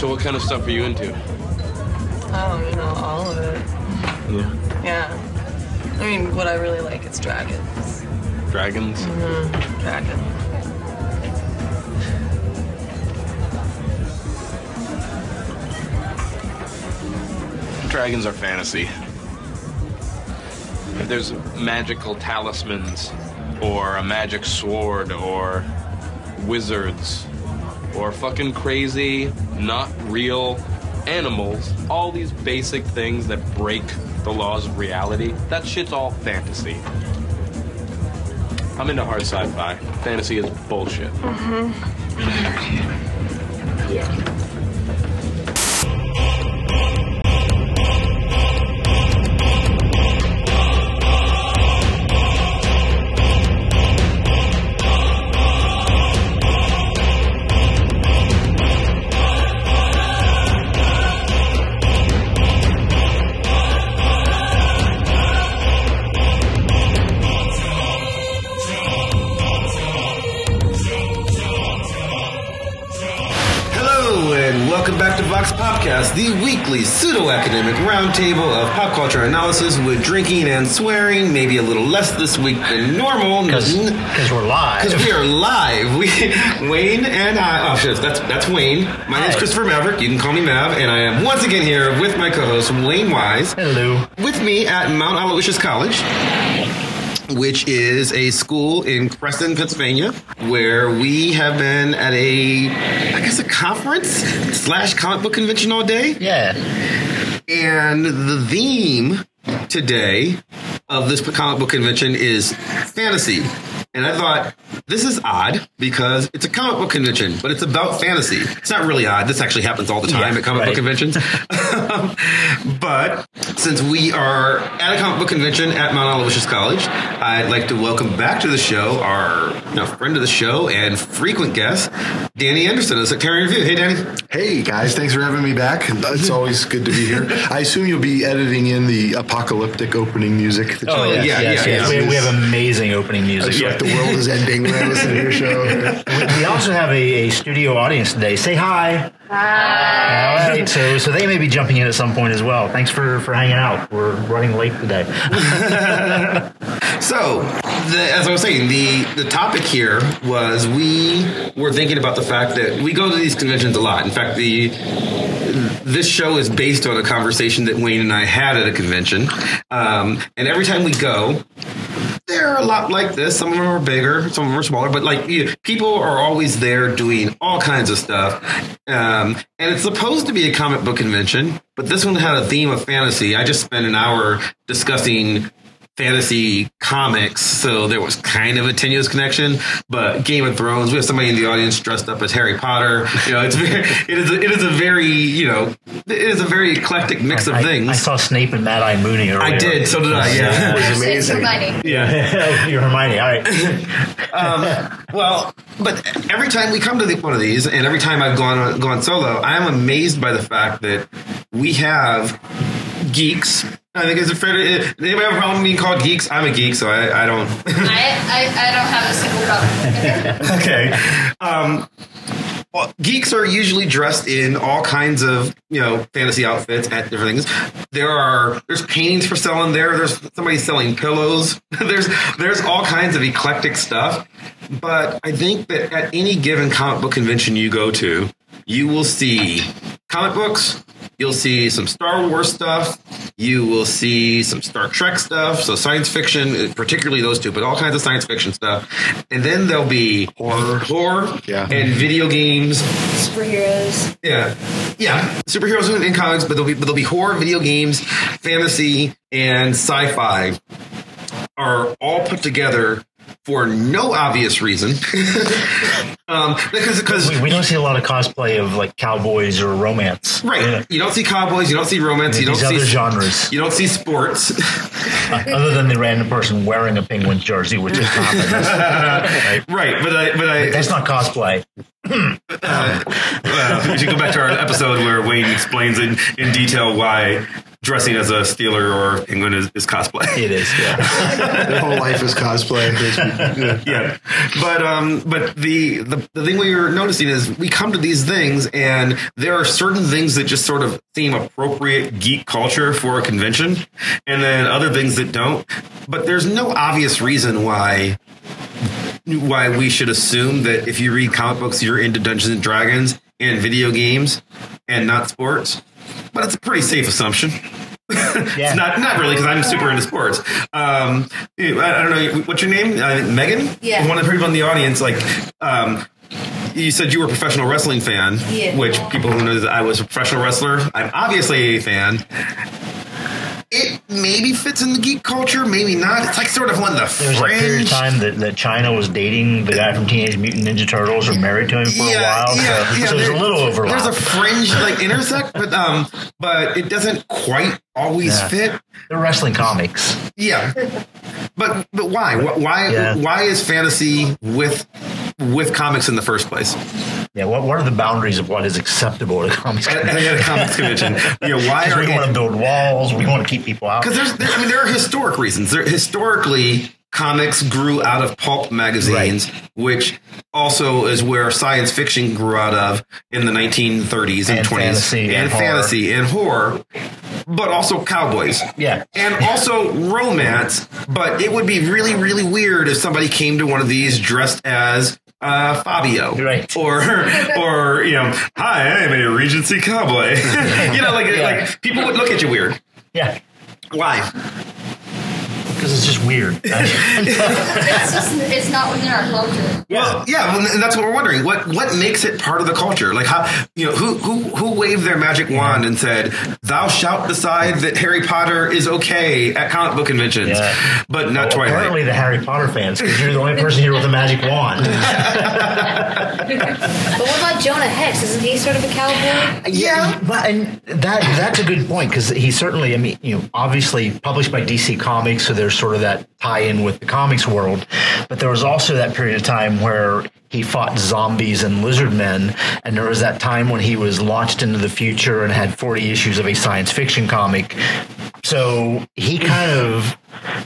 So, what kind of stuff are you into? Oh, you know, all of it. Yeah. Yeah. I mean, what I really like is dragons. Dragons? Mm-hmm. Dragon. Dragons are fantasy. If there's magical talismans, or a magic sword, or wizards, or fucking crazy, not real animals, all these basic things that break the laws of reality, that shit's all fantasy. I'm into hard sci fi. Fantasy is bullshit. Mm-hmm. Hello The weekly pseudo-academic roundtable of pop culture analysis with drinking and swearing, maybe a little less this week than normal. because we're live. Because we are live. We Wayne and I. Oh shit, that's that's Wayne. My name's Hi. Christopher Maverick. You can call me Mav, and I am once again here with my co-host Wayne Wise. Hello. With me at Mount Aloysius College, which is a school in Cresson, Pennsylvania, where we have been at a, I guess, a conference slash comic book convention all day. Yeah. And the theme today of this comic book convention is fantasy. And I thought, this is odd because it's a comic book convention, but it's about fantasy. It's not really odd. This actually happens all the time Yeah, at comic book conventions. but since we are at a comic book convention at Mount Aloysius College, I'd like to welcome back to the show our you know, friend of the show and frequent guest, Danny Anderson of the Sectarian Review. Hey, Danny. Hey guys, thanks for having me back. It's always good to be here. I assume you'll be editing in the apocalyptic opening music. That Oh, you yes, yeah, yes, yeah, yes. yeah. We, we have amazing opening I music. feel like the world is ending when I listen to your show. We, we also have a, a studio audience today. Say hi. Hi. All right. So, so they may be jumping in at some point as well. Thanks for, for hanging out. We're running late today. So, the, as I was saying, the the topic here was we were thinking about the fact that we go to these conventions a lot. In fact, the this show is based on a conversation that Wayne and I had at a convention, um, and every time we go. They're a lot like this. Some of them are bigger, some of them are smaller, but like you, people are always there doing all kinds of stuff. Um, and it's supposed to be a comic book convention, but this one had a theme of fantasy. I just spent an hour discussing fantasy comics, so there was kind of a tenuous connection. But Game of Thrones, we have somebody in the audience dressed up as Harry Potter. You know, it's very, it is a, it is a very you know it is a very eclectic mix of I, things. I saw Snape and Mad Eye Moody earlier. I did, so did I. Yeah, It Yeah, was It's amazing. Hermione. yeah. You're Hermione. All right. Um, well, but every time we come to the, one of these, and every time I've gone gone solo, I am amazed by the fact that we have geeks. I think it's a fair. Does anybody have a problem being called geeks? I'm a geek, so I, I don't. I, I, I don't have a single problem. okay. Um, well, geeks are usually dressed in all kinds of you know fantasy outfits at different things. There are there's paintings for selling there. There's somebody selling pillows. there's there's all kinds of eclectic stuff. But I think that at any given comic book convention you go to, you will see comic books. You'll see some Star Wars stuff. You will see some Star Trek stuff. So science fiction, particularly those two, but all kinds of science fiction stuff. And then there'll be horror, horror, Yeah. and video games. Superheroes. Yeah, yeah, superheroes in, in comics, but there'll be but there'll be horror, video games, fantasy, and sci-fi are all put together for no obvious reason. um, because because We, we don't see a lot of cosplay of like cowboys or romance. right, Yeah. you don't see cowboys, you don't see romance, you don't see other genres, you don't see sports. other than the random person wearing a penguin jersey, which is common. That's, right, but I but I that's not cosplay. uh, we should go back to our episode where Wayne explains in, in detail why dressing as a Steeler or Penguin is, is cosplay. It is. Yeah. Their whole life is cosplay. Yeah. yeah, but um, but the, the the thing we were noticing is we come to these things, and there are certain things that just sort of seem appropriate geek culture for a convention, and then other things that don't. But there's no obvious reason why why we should assume that if you read comic books, you're into Dungeons and Dragons and video games and not sports. But it's a pretty safe assumption. Yeah. It's not not really because I'm super into sports. Um, I, I don't know what's your name, uh, Megan. Yeah. One of the people in the audience, like. Um, you said you were a professional wrestling fan, Yeah. which people who know that I was a professional wrestler. I'm obviously a fan. It maybe fits in the geek culture, maybe not. It's like sort of one of the There was a period of time that, that Chyna was dating the guy from Teenage Mutant Ninja Turtles or married to him for a while. so, so there's a little overlap. There's a fringe like intersect, but um, but it doesn't quite always Yeah. fit. They're wrestling comics. Yeah, but but why? Why Yeah. why is fantasy with with comics in the first place? Yeah, what, what are the boundaries of what is acceptable at a comics At, convention? at a comics convention, you know, why are we want to build walls. We want to keep people out. because there's there, I mean there are historic reasons. There historically comics grew out of pulp magazines, which also is where science fiction grew out of in the 1930s and, And 20s, fantasy and and fantasy and horror, but also cowboys. Yeah. and also romance. But it would be really, really weird if somebody came to one of these dressed as uh, Fabio, Right. Or, or you know, hi, I'm a Regency cowboy. you know, like Yeah. like people would look at you weird. Yeah, Why? Because it's just weird. It's just it's not within our culture. Well, yeah, well, and that's what we're wondering. What what makes it part of the culture? Like how you know who who who waved their magic wand and said, "Thou shalt decide that Harry Potter is okay at comic book conventions, Yeah. but not Well, Twilight." apparently, the Harry Potter fans, because you're the only person here with a magic wand. But what about Jonah Hex? Isn't he sort of a cowboy? Yeah, but and that that's a good point because he certainly, I mean, you know, obviously published by DC Comics, so there's sort of that tie-in with the comics world. But there was also that period of time where he fought zombies and lizard men, and there was that time when he was launched into the future and had 40 issues of a science fiction comic. So he kind of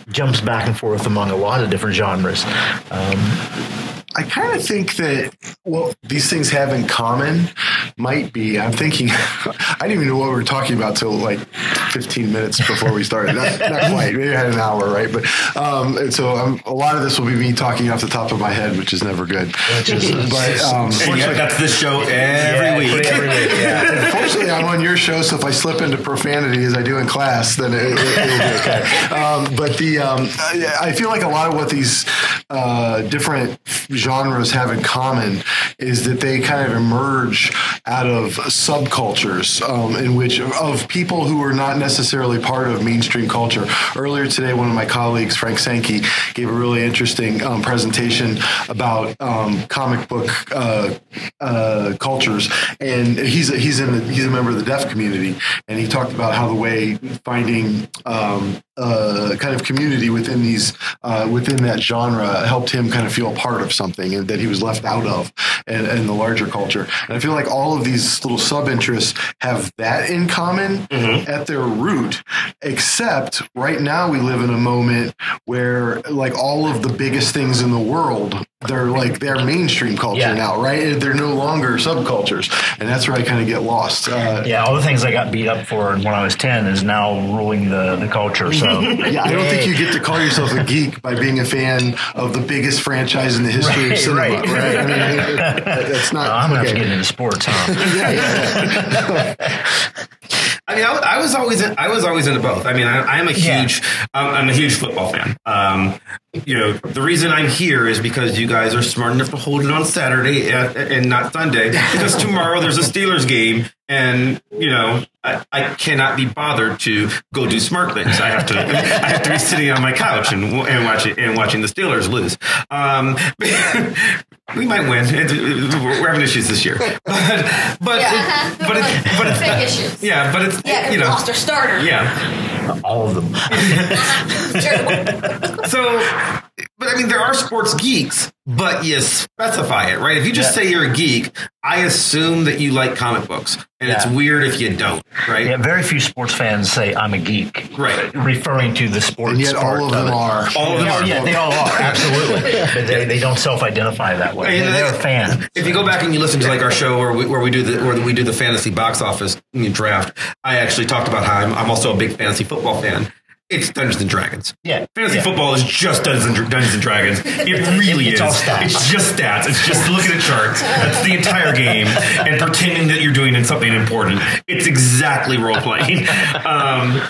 jumps back and forth among a lot of different genres. Um, I kind of think that what these things have in common might be. I'm thinking, I didn't even know what we were talking about till like 15 minutes before we started. Not, not quite. Maybe I had an hour, right? But um, and so um, a lot of this will be me talking off the top of my head, which is never good. Which is- but um, And yet that's this show every Yeah, week. Every week, yeah. Fortunately, I'm on your show, so if I slip into profanity as I do in class, then it, it, it'll be okay. Um, but the um, I I feel like a lot of what these uh, different genres have in common is that they kind of emerge out of subcultures um, in which of people who are not necessarily part of mainstream culture. Earlier today, one of my colleagues, Frank Sankey, gave a really interesting um, presentation about um, comic book uh, uh, cultures, and he's a, he's in the, he's a member of the deaf community, and he talked about how the way finding um, uh, kind of community within these uh, within that genre helped him kind of feel a part of something and that he was left out of and, and the larger culture. And I feel like all of these little sub interests have that in common mm-hmm. at their root, except right now we live in a moment where like all of the biggest things in the world they're like they're mainstream culture Yeah. now, right? They're no longer subcultures, and that's where I kind of get lost. Uh, Yeah, all the things I got beat up for when I was 10 is now ruling the, the culture. So, Yeah, I don't think you get to call yourself a geek by being a fan of the biggest franchise in the history Right, of cinema, right? right. I mean, that's not. No, I'm going to have to get into sports, huh? Yeah, yeah, yeah. I mean, I, I was always in, I was always into both. I mean, I, I'm a Yeah. huge um, I'm a huge football fan. Um, you know, the reason I'm here is because you guys are smart enough to hold it on Saturday at, and not Sunday. Because tomorrow there's a Steelers game, and you know, I, I cannot be bothered to go do smart things. I have to I have to be sitting on my couch and and watching and watching the Steelers lose. Um, we might win. It- We're having issues this year, but but Yeah. it, but it, but it's Big issues. yeah, but it's Yeah, 'cause you know lost our starter. yeah. All of them. So, but But I mean, there are sports geeks, but you specify it, right? If you just Yeah. say you're a geek, I assume that you like comic books, and it's weird if you don't, right? Yeah, very few sports fans say I'm a geek, Right. Referring to the sports. And yet part all of them it. are. All of them Yeah, are. yeah, they all are absolutely, but they, they don't self-identify that way. And They're a fan. If you go back and you listen to like our show where we, where we do the where we do the fantasy box office draft, I actually talked about how I'm, I'm also a big fantasy football fan. It's Dungeons and Dragons. Yeah, Fantasy yeah. football is just Dungeons and, Dungeons and Dragons. It really It's is. all stats. It's just stats. It's just looking at charts. That's the entire game and pretending that you're doing something important. It's exactly role playing. Um,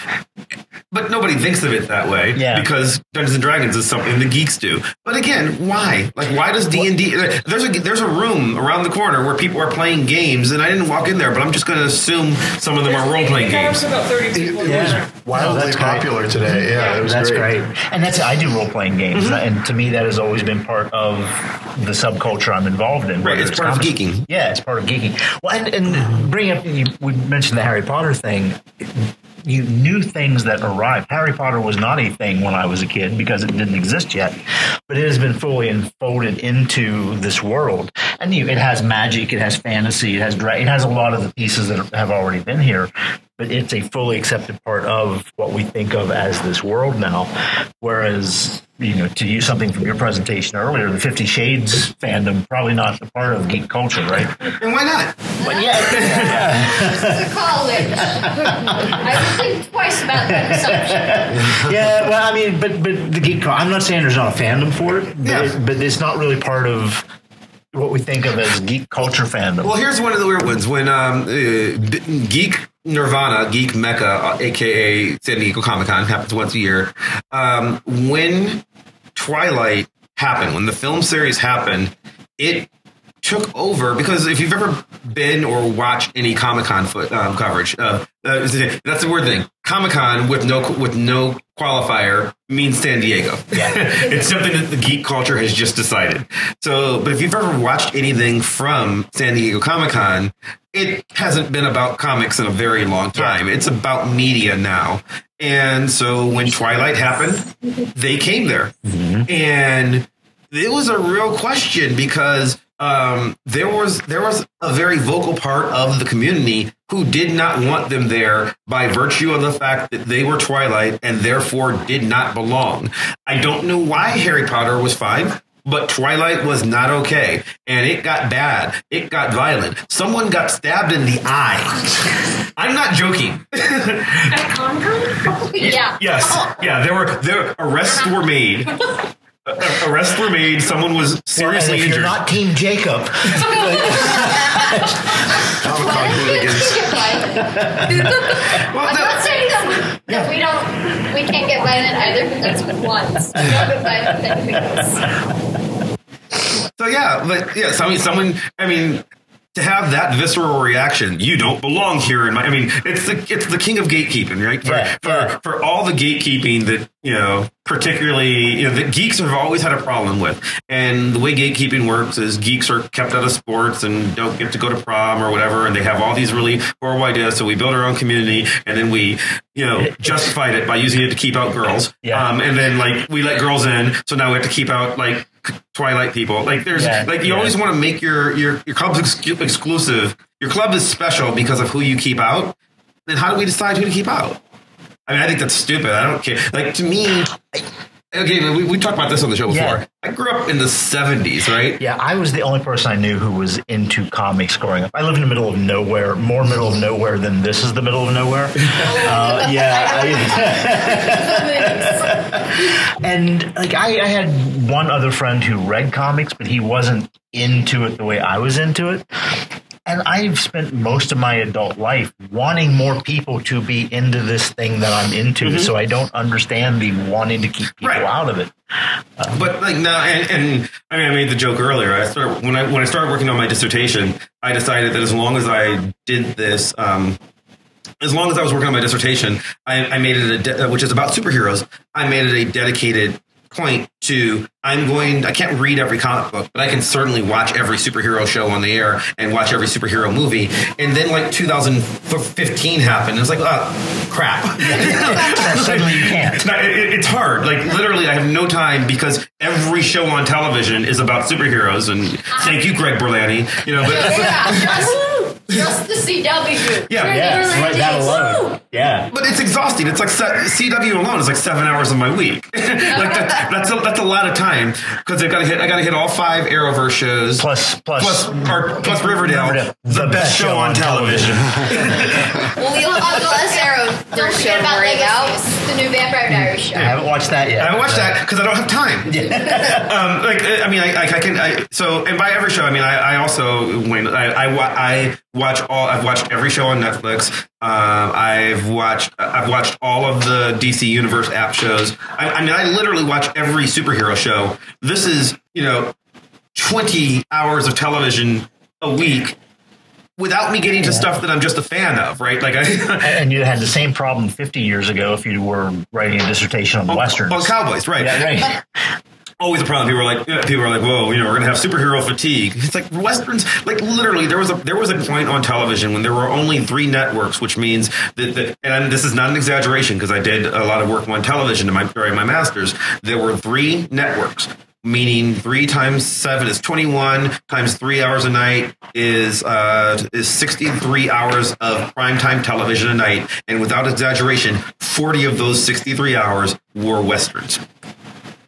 but nobody thinks of it that way Yeah. because Dungeons and Dragons is something the geeks do. But again, why? Like, why does D and D? There's a there's a room around the corner where people are playing games, and I didn't walk in there, but I'm just going to assume some of them are role playing games. about 30 people. It Yeah. was Wow, wildly that's great. popular today. Yeah, it was That's great. great. And that's I do role playing games, mm-hmm. and to me that has always been part of the subculture I'm involved in. Right, whether it's part of geeking. Yeah, it's part of geeking. Well, and, and bring up you, we mentioned the Harry Potter thing. You knew things that arrived. Harry Potter was not a thing when I was a kid because it didn't exist yet, but it has been fully enfolded into this world. And you, it has magic, it has fantasy, it has dra- it has a lot of the pieces that have already been here. But it's a fully accepted part of what we think of as this world now. Whereas, you know, to use something from your presentation earlier, the Fifty Shades fandom probably not a part of geek culture, right? And why not? But yeah, to college. I think twice about that assumption. yeah. Well, I mean, but but the geek. I'm not saying there's not a fandom for it, but, Yeah. it, but it's not really part of what we think of as geek culture fandom. Well, here's one of the weird ones. When um, uh, Geek Nirvana, Geek Mecca, aka San Diego Comic Con, happens once a year. Um, when Twilight happened, when the film series happened, it took over because if you've ever been or watched any Comic Con um, coverage, uh, uh, that's the weird thing. Comic Con with no with no qualifier means San Diego. Yeah. it's something that the geek culture has just decided. So, but if you've ever watched anything from San Diego Comic Con, it hasn't been about comics in a very long time. It's about media now. And so when Twilight happened, they came there. And it was a real question because um, there was there was a very vocal part of the community who did not want them there by virtue of the fact that they were Twilight and therefore did not belong. I don't know why Harry Potter was fine. But Twilight was not okay, and it got bad. It got violent. Someone got stabbed in the eye. I'm not joking. Yeah. Yes, yeah. There were there arrests were made. Arrests were made. Someone was Well, and seriously if injured. you're not Team Jacob, Comic Con hooligans. well, I'm no, not saying that we, that we don't, we can't get violent either, but that's what once. We don't get violent, then so yeah, but yeah. So I mean, someone. I mean, to have that visceral reaction, you don't belong here. In my, I mean, it's the it's the king of gatekeeping, right? For Yeah, for, for all the gatekeeping that you know, particularly you know, that geeks have always had a problem with. And the way gatekeeping works is geeks are kept out of sports and don't get to go to prom or whatever, and they have all these really horrible ideas. So we build our own community, and then we you know justified it by using it to keep out girls. Yeah. Um, and then like we let girls in, so now we have to keep out like Twilight people. Like there's Yeah, like you yeah. always want to make your your your club's ex- exclusive. Your club is special because of who you keep out. Then how do we decide who to keep out? I mean, I think that's stupid. I don't care. Like to me, okay, we, we talked about this on the show before. Yeah. I grew up in the '70s, right? yeah, I was the only person I knew who was into comics growing up. I live in the middle of nowhere, more middle of nowhere than this is the middle of nowhere. Uh, yeah, I- and like I, I had one other friend who read comics, but he wasn't into it the way I was into it. And I've spent most of my adult life wanting more people to be into this thing that I'm into, mm-hmm. so I don't understand the wanting to keep people Right. out of it. Um, but like now, and, and I mean, I made the joke earlier. I started when I when I started working on my dissertation. I decided that as long as I did this, um, as long as I was working on my dissertation, I, I made it a de- uh, which is about superheroes. I made it a dedicated point to I'm going I can't read every comic book, but I can certainly watch every superhero show on the air and watch every superhero movie. And then like 2015 happened. And it's like, oh crap. Suddenly you can't. No, it- it- it's hard. Like literally, I have no time because every show on television is about superheroes. And thank you, Greg Berlanti. You know, but Yeah, just, just the CW. Yeah. Yeah, right, that alone. Yeah. but it's exhausting. It's like se- CW alone is like seven hours of my week. like that, that's a, that's a lot of time because I got to hit I got to hit all five Arrowverse shows. Plus, plus, Plus, or, plus Riverdale, Riverdale, the, best, show on television. Well, we all got this arrow. Don't show forget about right Legacy, the new Vampire Diaries show. I haven't watched that yet. I haven't watched that because I don't have time. um, like I mean, I, I, I can. I, so and by every show, I mean I, I also when I, I I watch all. I've watched every show on Netflix. Um, I've watched. I've watched all of the DC Universe app shows. I, I mean, I literally watch every superhero show. This is you know twenty hours of television a week. Without me getting to stuff that I'm just a fan of, right? Like I, and you had the same problem 50 years ago if you were writing a dissertation on the oh, westerns. on Cowboys, right? Yeah, right. always a problem. People are like, people are like, whoa, you know, we're gonna have superhero fatigue. It's like westerns. Like literally, there was a there was a point on television when there were only three networks, which means that, that and this is not an exaggeration because I did a lot of work on television in my during my masters. There were three networks. Meaning three times seven is twenty one times three hours a night is uh, is sixty three hours of primetime television a night, and without exaggeration, forty of those sixty three hours were westerns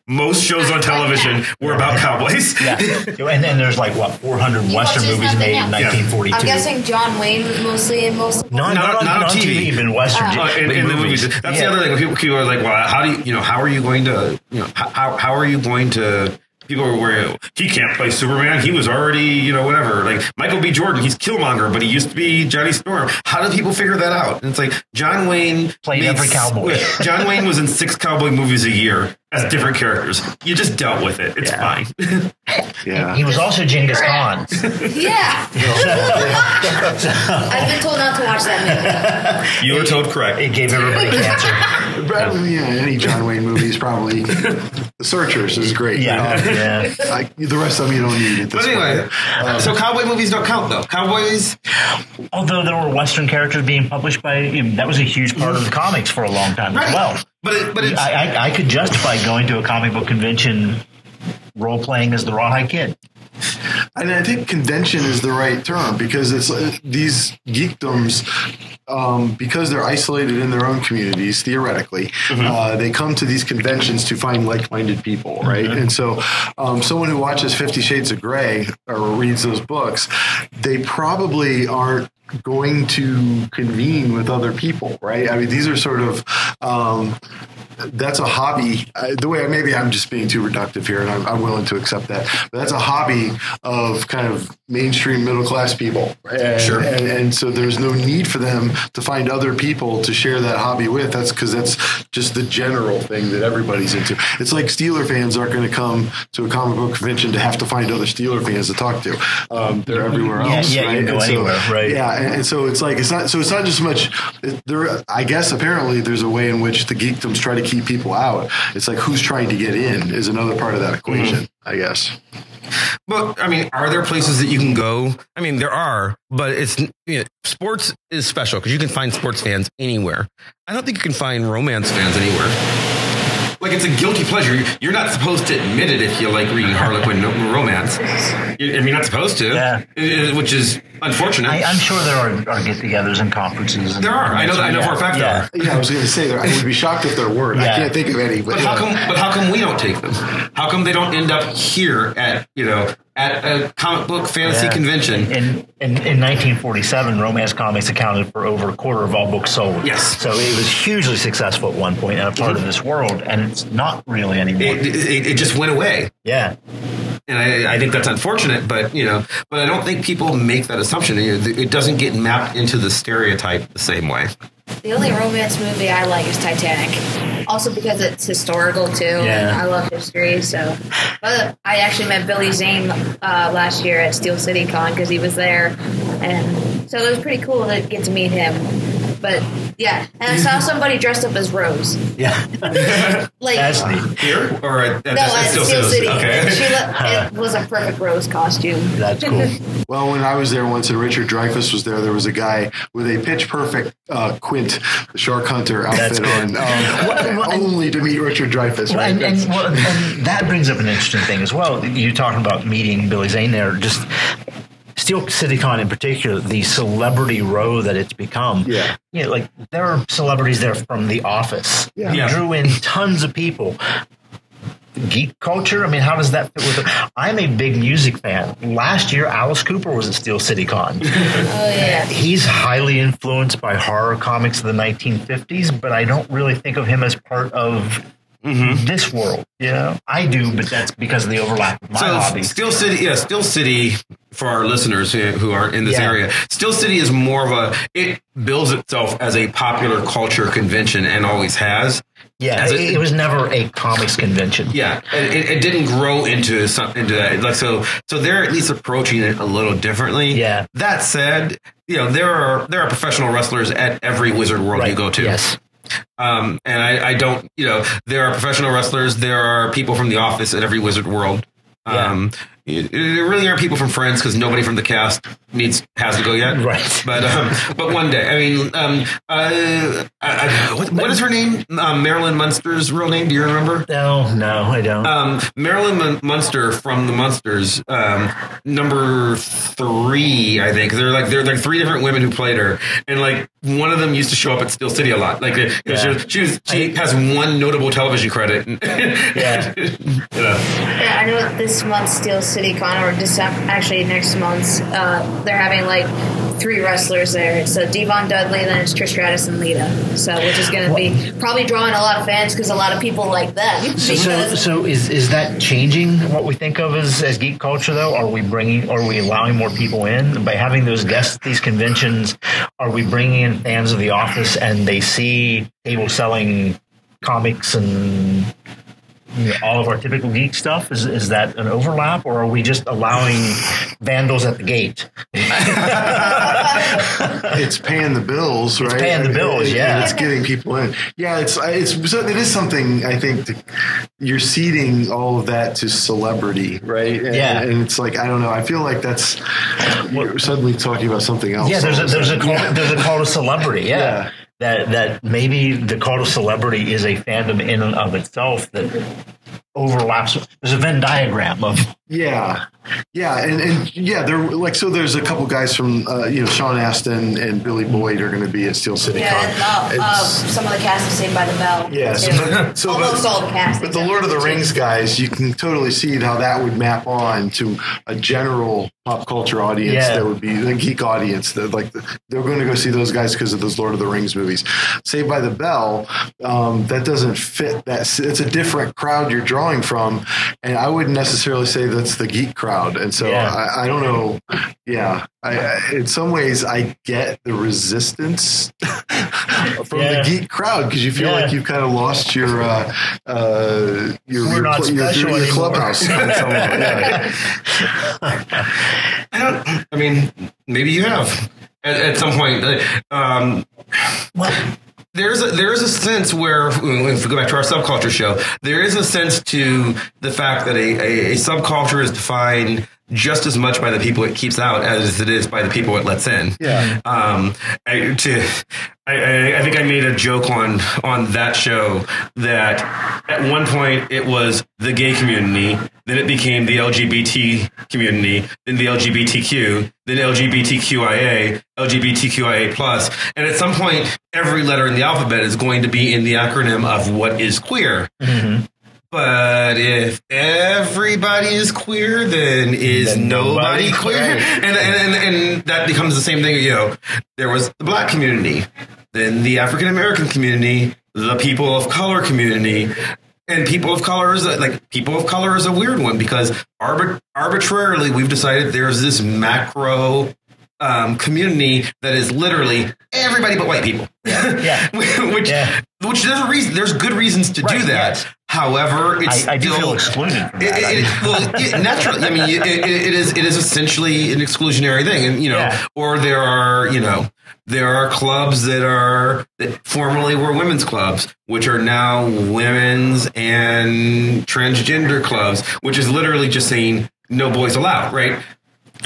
most shows on television were about cowboys. Yeah. and then there's like, what, 400 He Western watches movies nothing made in else. 1942. I'm guessing John Wayne was mostly in most. Not, Not- not, on, not on on TV. TV, but in Western. Uh, in, in the movies. That's the Yeah. other thing. People, people are like, "Well, how do you, you know, how are you going to, you know, how how are you going to?" People are worried. He can't play Superman. He was already, you know, whatever. Like Michael B. Jordan, he's Killmonger, but he used to be Johnny Storm. How do people figure that out? And it's like John Wayne Played made every s- cowboy. John Wayne was in six cowboy movies a year as different characters. You just dealt with it. It's Yeah. fine. Yeah. He was also Genghis Khan. Yeah. I've been told not to watch that movie. you were told correct. It gave everybody cancer. But, yeah, any John Wayne movie is probably The Searchers is great. you Yeah. know? yeah. Like, the rest of them you don't need at this But anyway, point. Uh, so cowboy movies don't count though. Cowboys, Although there were Western characters being published by, you know, that was a huge part of the comics for a long time as well. But it, but it's I, I, I could justify going to a comic book convention role playing as the Rawhide Kid. And I think convention is the right term because it's uh, these geekdoms, um, because they're isolated in their own communities, theoretically, uh, they come to these conventions to find like minded people, right? And so, um, someone who watches Fifty Shades of Grey or reads those books, they probably aren't going to convene with other people, right? I mean, these are sort of. Um, that's a hobby. The way maybe I'm just being too reductive here, and I'm, I'm willing to accept that. But that's a hobby of kind of mainstream middle class people, and, Sure. and, and so there's no need for them to find other people to share that hobby with. That's because that's just the general thing that everybody's into. It's like Steeler fans aren't going to come to a comic book convention to have to find other Steeler fans to talk to. Um, they're everywhere Yeah, else, yeah, you right? can go And so- right. Yeah, and, so it's like it's not. So it's not just much. There, I guess apparently there's a way in which the geekdoms try to keep people out. It's like who's trying to get in is another part of that equation. Mm-hmm. I guess. But I mean, are there places that you can go? I mean, there are, but it's you know, sports is special because you can find sports fans anywhere. I don't think you can find romance fans anywhere. Like it's a guilty pleasure. You're not supposed to admit it if you like reading Harlequin romance. You- I mean, you're not supposed to. Yeah. I- I- which is unfortunate. I, I'm sure there are, are get-togethers and conferences. And, there are. I know. I know for a fact yeah. there are. Yeah, I was going to say there. I would be shocked if there weren't. I can't think of any. But, But how come? But how come we don't take them? How come they don't end up here at you know at a comic book fantasy Yeah. convention? In, in, in 1947, romance comics accounted for over a quarter of all books sold. Yes. So it was hugely successful at one point and a part of mm-hmm. this world, and it's not really anymore. It, it, it just went away. yeah. And I, I think that's unfortunate, but you know, but I don't think people make that assumption. It it doesn't get mapped into the stereotype the same way. The only romance movie I like is Titanic. Also because it's historical too. Yeah. and I love history, so. But I actually met Billy Zane uh, last year at Steel City Con because he was there, and so it was pretty cool to get to meet him. But Yeah, and I saw somebody dressed up as Rose. Yeah, Like that's neat. Here or at, at, no, at at Steel Steel City? City. Okay. She looked, it was a perfect Rose costume. That's cool. Well, when I was there once and Richard Dreyfuss was there, there was a guy with a pitch perfect uh, Quint, the shark hunter outfit good. on, um, Well, well, and- only to meet Richard Dreyfuss. Well, Right? and, and, That's- well, and that brings up an interesting thing as well. You're talking about meeting Billy Zane there. Just Steel CityCon in particular, the celebrity row that it's become. Yeah. You know, like there are celebrities there from The Office. Yeah. Yeah. drew in tons of people. Geek culture. I mean, how does that fit with? it? I'm a big music fan. Last year, Alice Cooper was at Steel CityCon. Oh yeah. He's highly influenced by horror comics of the 1950s, but I don't really think of him as part of Mm-hmm. this world. You know, I do, but that's because of the overlap of my So hobbies. Steel City, yeah, Steel City for our listeners who, who aren't in this Yeah. area, Steel City is more of a it bills itself as a popular culture convention and always has. Yeah, it, it was never a comics convention. Yeah, and it, it didn't grow into some, into that. Like so, so they're at least approaching it a little differently. Yeah. That said, you know there are there are professional wrestlers at every Wizard World you go to. Yes. Um, and I, I don't, you know, there are professional wrestlers. There are people from the office at every Wizard World. Yeah. It- there really aren't people from Friends because nobody from the cast needs has to go yet. Right. But um, but one day, I mean, um, uh, I, I, what, what is her name? Um, Marilyn Munster's real name? Do you remember? No, no, I don't. Um, Marilyn Mun- Munster from the Munsters, um, number three, I think. They're like they're like three different women who played her, and like one of them used to show up at Steel City a lot. Like uh, Yeah. she, was, she, was, she has one notable television credit. Yeah. You know. Yeah, I know this month's Steel City Con or December, actually next month's, uh, they're having like three wrestlers there. So D-Von Dudley, then it's Trish Stratus and Lita. So which is going to be probably drawing a lot of fans because a lot of people like them. So, so, so is is that changing what we think of as, as geek culture? Though, are we bringing, are we allowing more people in by having those guests at these conventions? Are we bringing in fans of The Office and they see table selling comics and all of our typical geek stuff? Is is that an overlap, or are we just allowing vandals at the gate? it's paying the bills, right? paying the bills, yeah. and it's getting people in. Yeah, it's it's it is something I think to, you're ceding all of that to celebrity, right? And, Yeah. and it's like I don't know. I feel like that's you're suddenly talking about something else. Yeah, there's a there's a call, there's a call to celebrity. Yeah. Yeah. That that maybe the call to celebrity is a fandom in and of itself that overlaps. There's a Venn diagram of Yeah, yeah, and, and yeah, there like so. There's a couple guys from uh, you know Sean Astin and Billy Boyd are going to be at Steel City. yeah, Con. and uh, uh, some of the cast is Saved by the Bell. Yeah, so, but, so almost but, all the cast. But the Lord of the. Rings guys, you can totally see how that would map on to a general pop culture audience Yeah. that would be the geek audience. That like they're going to go see those guys because of those Lord of the Rings movies. Saved by the Bell, um, that doesn't fit. That it's a different crowd you're drawing from, and I wouldn't necessarily say that's the geek crowd. And so Yeah. I, I don't know. Yeah, I, I, in some ways, I get the resistance from Yeah. the geek crowd because you feel Yeah. like you've kind of lost your uh, uh, your, your, not your, your, your clubhouse. in some way. Yeah. I don't. I mean, maybe you have at, at some point. Um, well, there's a, there is a sense where if we go back to our subculture show, there is a sense to the fact that a, a, a subculture is defined just as much by the people it keeps out as it is by the people it lets in. Yeah. Um, I, to, I, I, I think I made a joke on on that show that at one point it was the gay community, then it became the LGBT community, then the LGBTQ, then LGBTQIA, LGBTQIA plus, and at some point every letter in the alphabet is going to be in the acronym of what is queer. But if everybody is queer, then is Then nobody nobody queer? And, and, and, and that becomes the same thing. You know, there was the black community, then the African American community, the people of color community. And people of color is a, like people of color is a weird one because arbit- arbitrarily we've decided there's this macro um, community that is literally everybody but white people. Yeah. which Yeah. Which there's a reason there's good reasons to do that. yes. However, it's I, I do still, feel excluded from It, it, it- well, it- naturally, I mean, it is it is essentially an exclusionary thing, and you know, Yeah. or there are you know there are clubs that are that formerly were women's clubs, which are now women's and transgender clubs, which is literally just saying no boys allowed, right?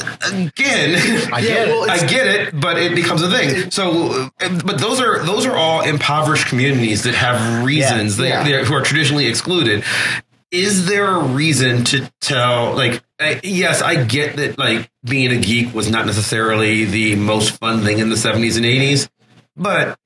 Again, I get it. I get it, but it becomes a thing. So, but those are those are all impoverished communities that have reasons that Yeah. they're- who are traditionally excluded. Is there a reason to tell? Like, I, yes, I get that. Like, being a geek was not necessarily the most fun thing in the seventies and eighties, but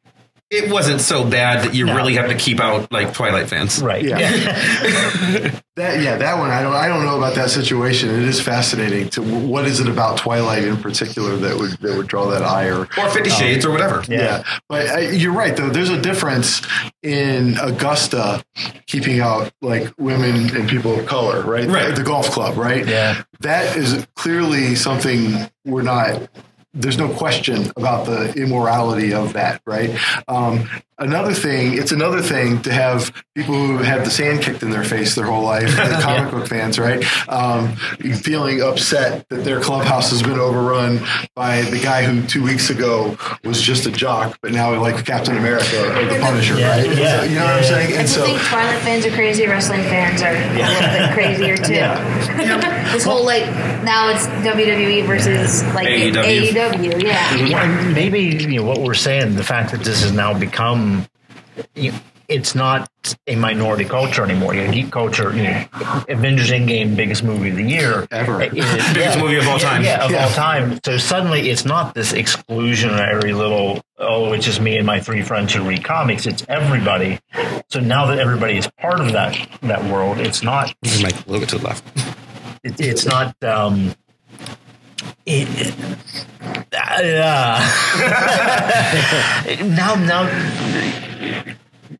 it wasn't so bad that you No. really have to keep out like Twilight fans. right. Yeah. That yeah, that one I don't I don't know about that situation. It is fascinating. To what is it about Twilight in particular that would that would draw that ire? Or Fifty Shades or whatever. Yeah, but uh, you're right though. There's a difference in Augusta keeping out like women and people of color, right? Right. The, golf club, right? Yeah. That is clearly something we're not. There's no question about the immorality of that, right? Um, another thing, it's another thing to have people who have the sand kicked in their face their whole life, the comic book fans, right? Um, feeling upset that their clubhouse has been overrun by the guy who two weeks ago was just a jock, but now like Captain America or the Punisher, Yeah, right? yeah, So, you know what I'm saying? I And just so, think Twilight fans are crazy. Wrestling fans are a little bit crazier too. this whole like now it's WWE versus like AEW. AEW. Yeah. Well, maybe you know what we're saying. The fact that this has now become, you it's not a minority culture anymore. You know, geek culture. You know, Avengers Endgame, biggest movie of the year Ever. It- Biggest movie of all yeah, time. Yeah, of Yeah. all time. So suddenly, it's not this exclusionary little. Oh, it's just me and my three friends who read comics. It's everybody. So now that everybody is part of that that world, it's not Mike, a little bit to the left. it, it's not um it, uh, now now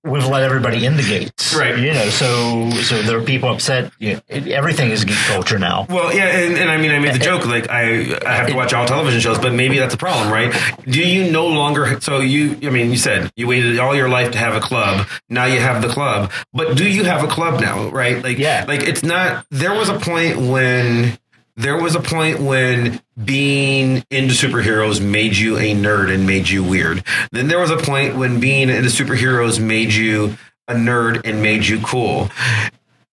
we've let everybody in the gates Right. you know so so there are people upset you know, everything is geek culture now Well, yeah, and, and I mean, I made the joke like I I have to watch all television shows, but maybe that's a problem, right? Do you no longer? So you, I mean, you said you waited all your life to have a club. Now you have the club, but do you have a club now, right? Like, Yeah. like it's not. There was a point when. There was a point when being into superheroes made you a nerd and made you weird. Then there was a point when being into superheroes made you a nerd and made you cool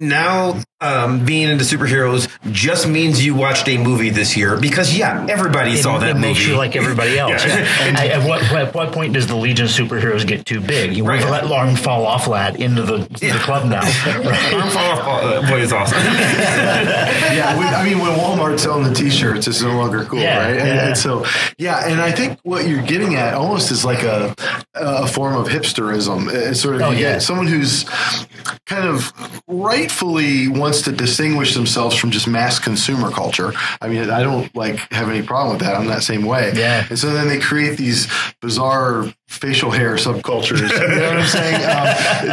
now um, being into superheroes just means you watched a movie this year because yeah, everybody it, saw that it movie. makes you like everybody else. Yeah. Yeah. At, at what at what point does the Legion of Superheroes get too big? You Right. right. let Arm fall off lad into the, the club now. Arm fall off, uh, boy is awesome. yeah, when, I mean, when Walmart's selling the T-shirts, it's no longer cool, Yeah, right? And, yeah. and so, yeah, and I think what you're getting at almost is like a a form of hipsterism. It's sort of Oh, yeah. someone who's kind of rightfully wants to distinguish themselves from just mass consumer culture. I mean, I don't like have any problem with that. I'm that same way. Yeah. And so then they create these bizarre facial hair subcultures. You know what I'm saying? Um,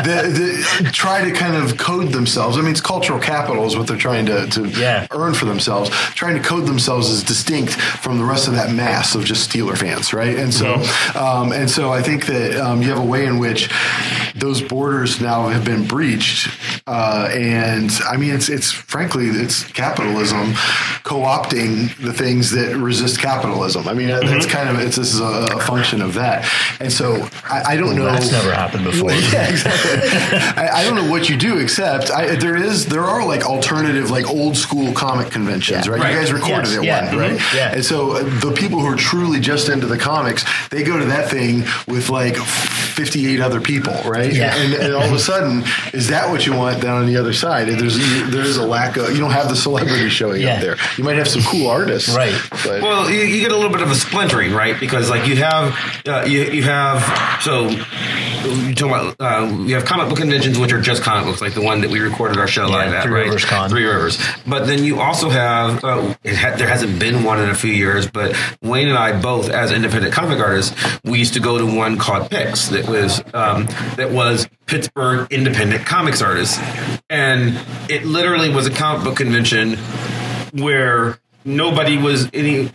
the, the, try to kind of code themselves. I mean, it's cultural capital is what they're trying to, to Yeah. earn for themselves, trying to code themselves as distinct from the rest of that mass of just Steeler fans, right? And so, um, and so I think that um, you have a way in which those borders now have been breached, uh, and I mean, it's it's frankly it's capitalism co-opting the things that resist capitalism. I mean, it's kind of it's this is a, a function of that, and so I, I don't know. That's never happened before. Yeah, exactly. I, I don't know what you do except I, there is there are like alternative like old school comic conventions, Yeah. right? Right. You guys recorded Yes, it yeah, one, right? mhm, yeah. And so uh, the people who are truly just into the comics, they go to that thing with like 58 other people, right? Yeah. And, and all of a sudden, is that what you want down on the other side? There's there's a lack of you don't have the celebrity showing Yeah. up there. You might have some cool artists, Right. But Well, you, you get a little bit of a splintering, right? Because like you have, uh, you you have so you talk about uh, you have comic book conventions which are just comic books, like the one that we recorded our show live at, Three right? Rivers Con. Three Rivers. But then you also have uh, it ha- there hasn't been one in a few years, but Wayne and I both, as independent comic artists, we used to go to one called Pix that was um, that was Pittsburgh independent comics artists, and it literally was a comic book convention where nobody was any.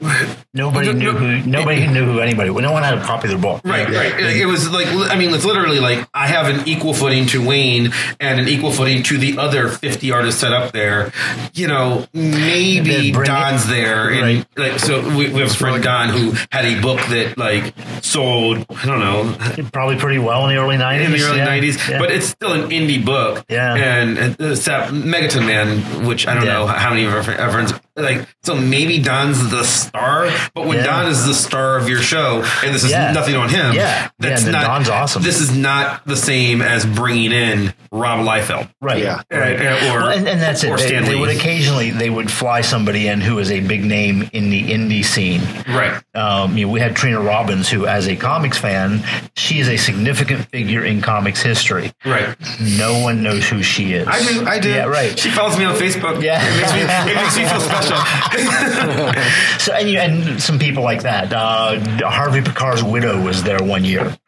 Nobody No, knew no, who. Nobody knew who anybody. No one had a copy of their book. Right, right. Like, it was like I mean, it's literally like I have an equal footing to Wayne and an equal footing to the other fifty artists set up there. You know, maybe Then it- Don's there, and Right. like so we, we have a friend Don who had a book that like sold I don't know Probably pretty well in the early nineties. in the early yeah. nineties, Yeah. but it's still an indie book. Yeah. and, and uh, Sap- Megaton Man, which I don't Yeah. know how many of our fr- our friends like. So maybe Don's the star, but when Yeah. Don is the star of your show, and this is Yeah. nothing on him, Yeah. that's Yeah, not Don's awesome. This is not the same as bringing in Rob Liefeld, right. Yeah. right? Or Well, and, and that's it. They, they would occasionally they would fly somebody in who is a big name in the indie scene. right. Um, you know, we had Trina Robbins, who, as a comics fan, she is a significant figure in comics history. Right. No one knows who she is. I do. I do. Yeah, right. She follows me on Facebook. Yeah. It makes me, it makes me feel special. So, and, you, and some people like that. Uh, Harvey Pekar's widow was there one year.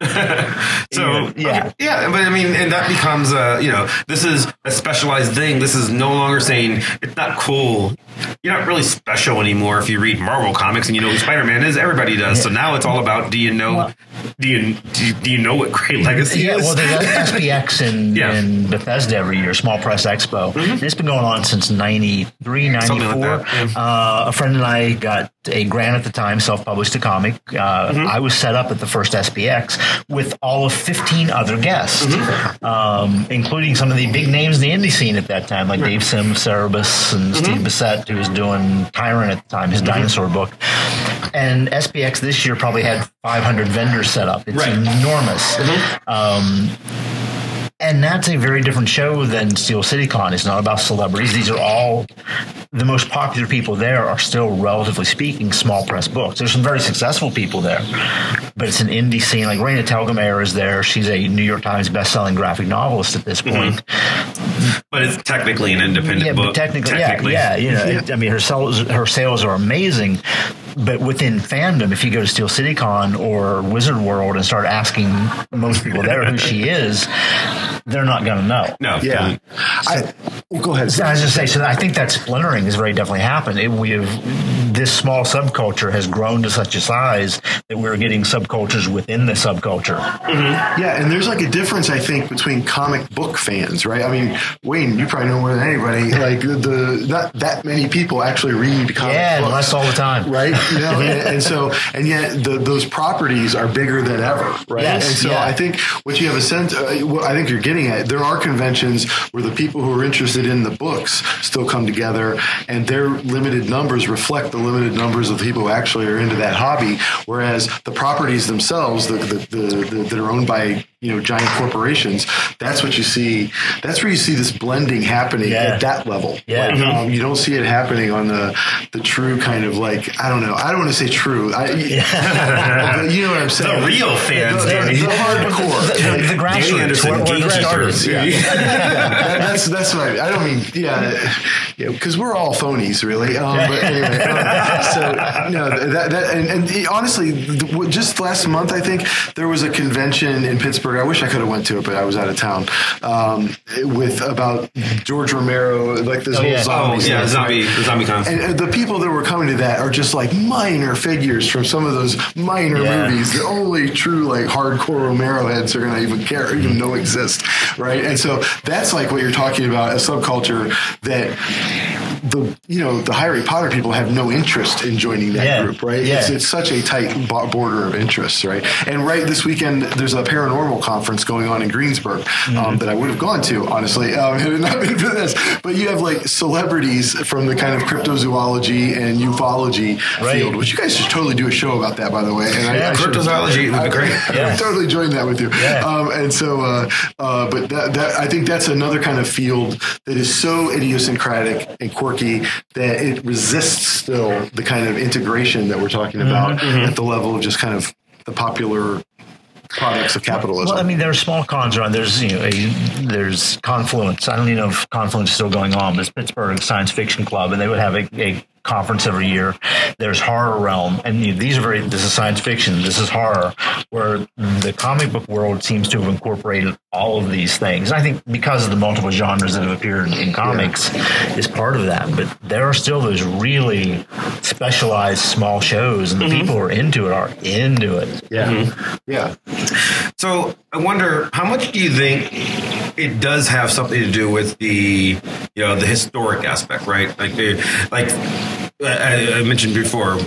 So Yeah. okay, yeah, but I mean, and that becomes a you know, this is a specialized thing. This is no longer saying it's not cool. You're not really special anymore if you read Marvel comics and you know who Spider Man is. Everybody does. So now it's all about do you know Well- do you do you, do you know what Great Legacy Yeah, is? well, there's SPX in, Yeah. in Bethesda every year, Small Press Expo. And It's been going on since 93, 94. Like yeah. uh, a friend and I got a grant at the time, self published a comic. Uh, I was set up at the first SPX with all of 15 other guests, um, including some of the big names in the indie scene at that time, like Dave Sims, Cerebus, and Steve Bissette, who was doing Tyrant at the time, his dinosaur book. And SPX this year probably had 500 vendors set up. It's Right. enormous. Um, and that's a very different show than Steel City Con. It's not about celebrities. These are all the most popular people there are still, relatively speaking, small press books. There's some very successful people there, but it's an indie scene. Like Raina Telgemeier is there. She's a New York Times best-selling graphic novelist at this mm-hmm. point. but it's technically an independent Yeah, book. but technically, yeah, yeah, you know, it- I mean, her sales, her sales are amazing, but within fandom, if you go to Steel City Con or Wizard World and start asking most people there who she is, they're not going to know. No. Yeah. I, well, go ahead. So I was just say, so I think that splintering has very definitely happened. It, we have this small subculture has grown to such a size that we're getting subcultures within the subculture. Yeah, and there's like a difference, I think, between comic book fans, right? I mean, Wayne, you probably know more than anybody. Like the, the not that many people actually read comic Yeah, books. unless all the time. right? You know, and, and so, and yet the, those properties are bigger than ever, right? Yes, and so, yeah. I think what you have a sense, uh, what I think you're getting at, there are conventions where the people who are interested in the books still come together, and their limited numbers reflect the limited numbers of people who actually are into that hobby. Whereas the properties themselves, the, the, the, the that are owned by you know giant corporations, that's what you see. That's where you see this blending happening Yeah. at that level. Yeah. Like, um, you don't see it happening on the the true kind of like I don't know. I don't want to say true. I, but you know what I'm saying. The real fans, the, the, the hardcore. The, the, Like, the Danny grassroots, Anderson, where, where it gatekeepers. started. Yeah. That- that's that's what I, I don't mean. Yeah, yeah, because we're all phonies, really. Um, but anyway, um, so no, that, that and, and honestly, just last month, I think there was a convention in Pittsburgh. I wish I could have went to it, but I was out of town. Um, with about George Romero, like this Oh, whole yeah. zombie. Oh, yeah, stuff, zombie, right? the zombie con. And uh, the people that were coming to that are just like minor figures from some of those minor Yeah. movies The only true like hardcore Romero heads are going to even care, even know exist, right? And so that's like what you're talking about a subculture that the you know the Harry Potter people have no interest in joining that Yeah. group, right? Yeah. It's, it's such a tight border of interests, right? And right this weekend, there's a paranormal conference going on in Greensburg Mm-hmm. um, that I would have gone to, honestly, um, had it not been for this. But you have like celebrities from the kind of cryptozoology and ufology Right. field, which you guys should totally do a show about that, by the way. And Yeah, should- cryptozoology would be I- great. I, Yeah. would totally join that with you. Yeah. Um, and so, uh, uh, but that, that I think that's another kind of field that is so idiosyncratic and quirky that it resists still the kind of integration that we're talking about Mm-hmm. at the level of just kind of the popular products of capitalism. Well, I mean, there are small cons around. There's you know, a, there's Confluence. I don't even know if Confluence is still going on, but it's Pittsburgh Science Fiction Club, and they would have a, a conference every year. There's horror realm, and you know, these are very. This is science fiction. This is horror, where the comic book world seems to have incorporated all of these things. I think because of the multiple genres that have appeared in comics is part of that. But there are still those really specialized small shows, and the mm-hmm. people who are into it are into it. Yeah. Mm-hmm. Yeah. So I wonder how much do you think it does have something to do with the you know the historic aspect, right? Like like I, I mentioned before,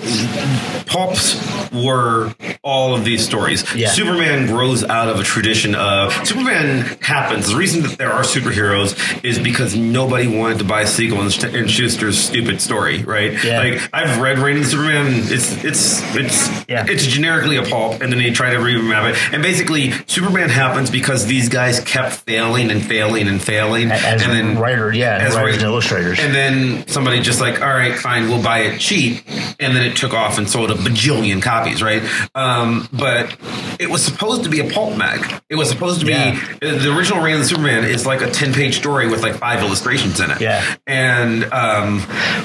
pulps were all of these stories. Yeah. Superman grows out of a tradition of Superman happens. The reason that there are superheroes is because nobody wanted to buy Siegel and, and Shuster's stupid story, right? Yeah. Like I've read Reign of Superman. It's it's it's Yeah. it's generically a pulp, and then they try to remap it. And basically, Superman happens because these guys kept failing and failing and failing, As and then writer, yeah, as writers writer- and illustrators. and then somebody just like, all right, fine, we'll buy it cheap. And then it took off and sold a bajillion copies, right? Um, but it was supposed to be a pulp mag. It was supposed to be Yeah. the original Reign of the Superman is like a 10 page story with like five illustrations in it. Yeah. And um,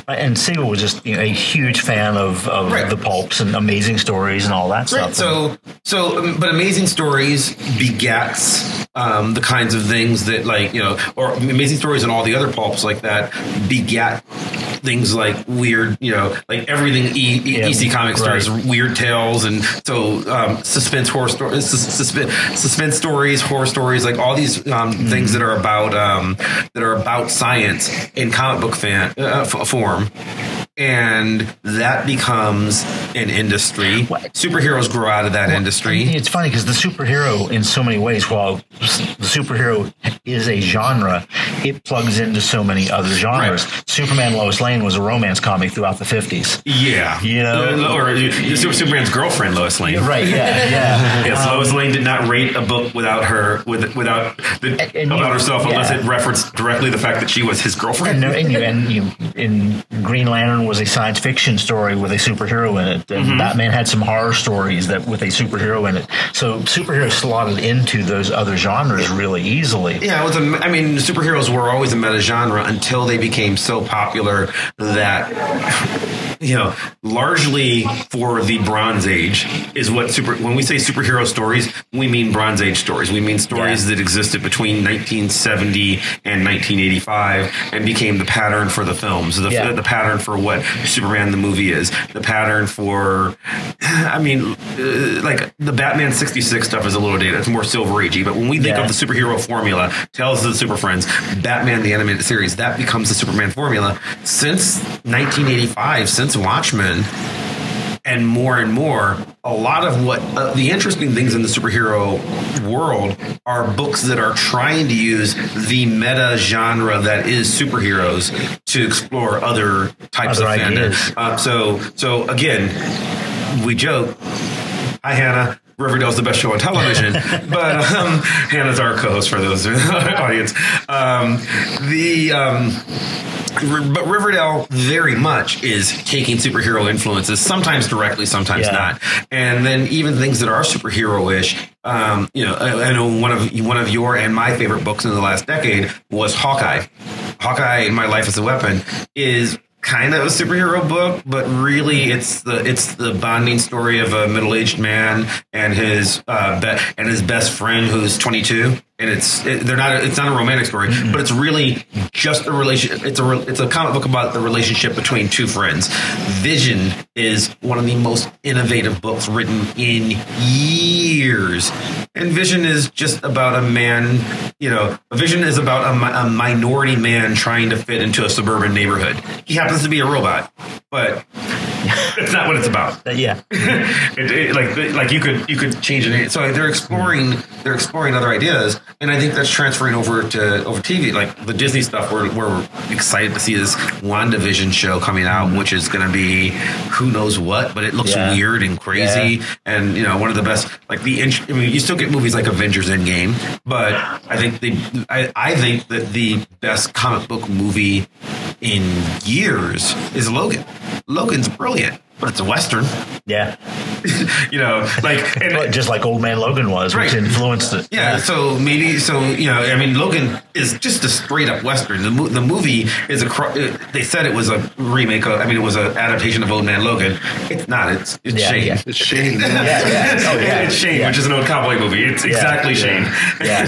and Siegel was just you know, a huge fan of, of Right. the pulps and amazing stories and all that Right. stuff. So, so, um, but amazing stories begets um, the kinds of things that, like, you know, or amazing stories and all the other pulps like that begat things like weird, you know, like everything e- e- Yeah, EC Comics right. weird tales, and so um, suspense horror stories, suspense, suspense stories, horror stories, like all these um, Mm-hmm. things that are about um, that are about science in comic book fan uh, f- form. And that becomes an industry. What? Superheroes grow out of that industry. It's funny because the superhero, in so many ways, while the superhero is a genre, it plugs into so many other genres. Superman Lois Lane was a romance comic throughout the 50s. Yeah, You know? or uh, Superman's girlfriend, Lois Lane. Right, yeah, yeah. Yes, Lois Lane did not rate a book without her, with without the, And- and about you- herself, unless yeah. it referenced directly the fact that she was his girlfriend. And, and, you, and you, in Green Lantern was a science fiction story with a superhero in it, and mm-hmm. Batman had some horror stories that with a superhero in it. So superheroes slotted into those other genres really easily. Yeah, it was. A, I mean, superheroes were always a meta genre until they became so popular that you know, largely for the Bronze Age is what super. When we say superhero stories, we mean Bronze Age stories. We mean stories Yeah. that existed between 1970 and 1985 and became the pattern for the films. The, Yeah. the pattern for what Superman the movie is. The pattern for, I mean, uh, like the Batman 66 stuff is a little dated. It's more Silver Agey. But when we think Yeah. of the superhero formula, Tales of the Super Friends, Batman the animated series, that becomes the Superman formula since 1985, since Watchmen and more and more, a lot of what uh, the interesting things in the superhero world are books that are trying to use the meta genre that is superheroes to explore other types Other of fandom. Uh, so, so again, we joke. Hi, Hannah. Riverdale's the best show on television, but um, Hannah's our co-host for those audience. Um, the um, but Riverdale very much is taking superhero influences, sometimes directly, sometimes Yeah. not, and then even things that are superhero-ish. Um, you know, I, I know one of one of your and my favorite books in the last decade was Hawkeye. Hawkeye, My Life as a Weapon, is kind of a superhero book, but really it's the it's the bonding story of a middle aged man and his uh, be- and his best friend who's 22. And it's it, they're not it's not a romantic story, but it's really just a relation. It's a re- it's a comic book about the relationship between two friends. Vision is one of the most innovative books written in years, and Vision is just about a man. You know, Vision is about a, a minority man trying to fit into a suburban neighborhood. He happens to be a robot, but it's not what it's about. Uh, yeah. it, it- like like you could you could change it. So they're exploring they're exploring other ideas, and I think that's transferring over to over TV. Like the Disney stuff, we're we're excited to see this WandaVision show coming out, which is going to be who knows what, but it looks Yeah. weird and crazy, and you know one of the best. Like the I mean, you still get movies like Avengers Endgame, but I think the I, I think that the best comic book movie in years is Logan. Logan's brilliant. But it's a western. Yeah, you know, like and, just like Old Man Logan was, which Right. influenced it. Yeah, so maybe so you know, I mean, Logan is just a straight up western. The, the movie is a. uh, They said it was a remake. Of, I mean, it was an adaptation of Old Man Logan. It's not. It's it's Yeah, Shane. yeah. It's Shane. Yeah, yeah. Oh, yeah. it's Shane, Yeah. which is an old cowboy movie. It's exactly Shane. Yeah.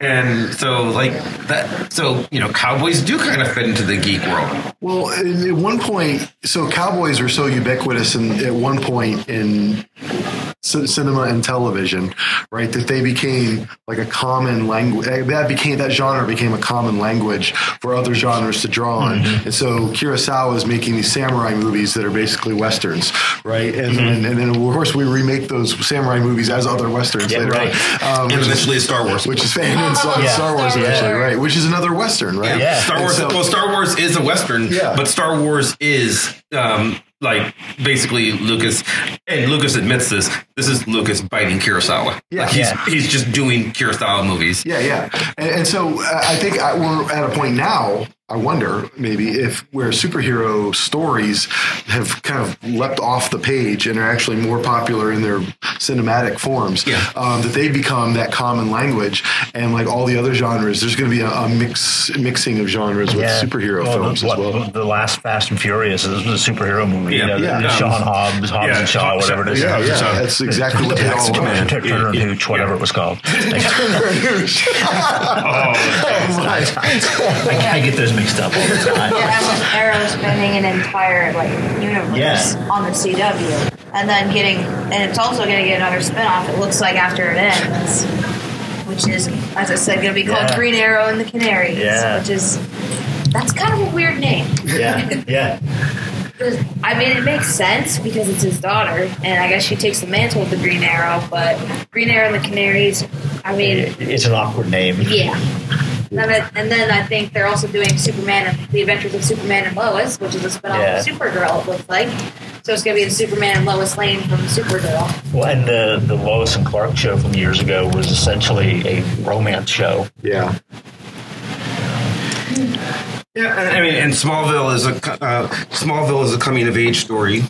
and so like that. So you know, cowboys do kind of fit into the geek world. Well, at one point, so cowboys are so ubiquitous, and at one point in c- cinema and television, right, that they became like a common language. That became that genre became a common language for other genres to draw on. Mm-hmm. And so Kurosawa is making these samurai movies that are basically westerns, right? And then and then of course we remake those samurai movies as other westerns Yeah, later right. on, um, And which is- Star Wars. which is fan and Star, Yeah. Star Wars Yeah. eventually, right? Which is another western, right? Yeah. Star Wars. so- well, Star Wars is a western, Yeah. but Star Wars is um, like basically Lucas, and Lucas admits this. This is Lucas biting Kurosawa. Yeah. Like, he's Yeah. he's just doing Kurosawa movies. Yeah, yeah, and, and so uh, I think I, we're at a point now. I wonder maybe if where superhero stories have kind of leapt off the page and are actually more popular in their cinematic forms. Yeah. um, that they become that common language, and like all the other genres, there's going to be a, a mix mixing of genres with superhero Well, films what, as well. The last Fast and Furious is a superhero movie. Yeah. you know, Yeah. the Sean Hobbs, Hobbs yeah, and Shaw, whatever it is. Yeah, yeah, So- that's exactly what they all Command. Turner and Hooch, whatever it was called. Turner and I, I get those mixed up all the time. Yeah, Arrow's spending an entire like universe Yeah. on the CW, and then getting, and it's also going to get another spinoff. It looks like after it ends, which is, as I said, going to be called Yeah. Green Arrow and the Canaries, Yeah. which is that's kind of a weird name. Yeah, yeah. I mean, it makes sense because it's his daughter, and I guess she takes the mantle of the Green Arrow. But Green Arrow and the Canaries, I mean, It's an awkward name. yeah. And then, and then I think they're also doing Superman and the Adventures of Superman and Lois, which is a spinoff Yeah. of Supergirl. It looks like. So it's gonna be the Superman and Lois Lane from Supergirl. Well, and the, the Lois and Clark show from years ago was essentially a romance show. Yeah, Yeah, I mean, and Smallville is a uh, Smallville is a coming of age story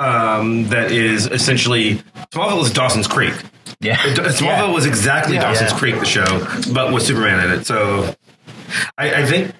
um, that is essentially Smallville is Dawson's Creek. Yeah. Smallville was exactly Yeah. Dawson's Yeah. Creek, the show, but with Superman in it. So I, I think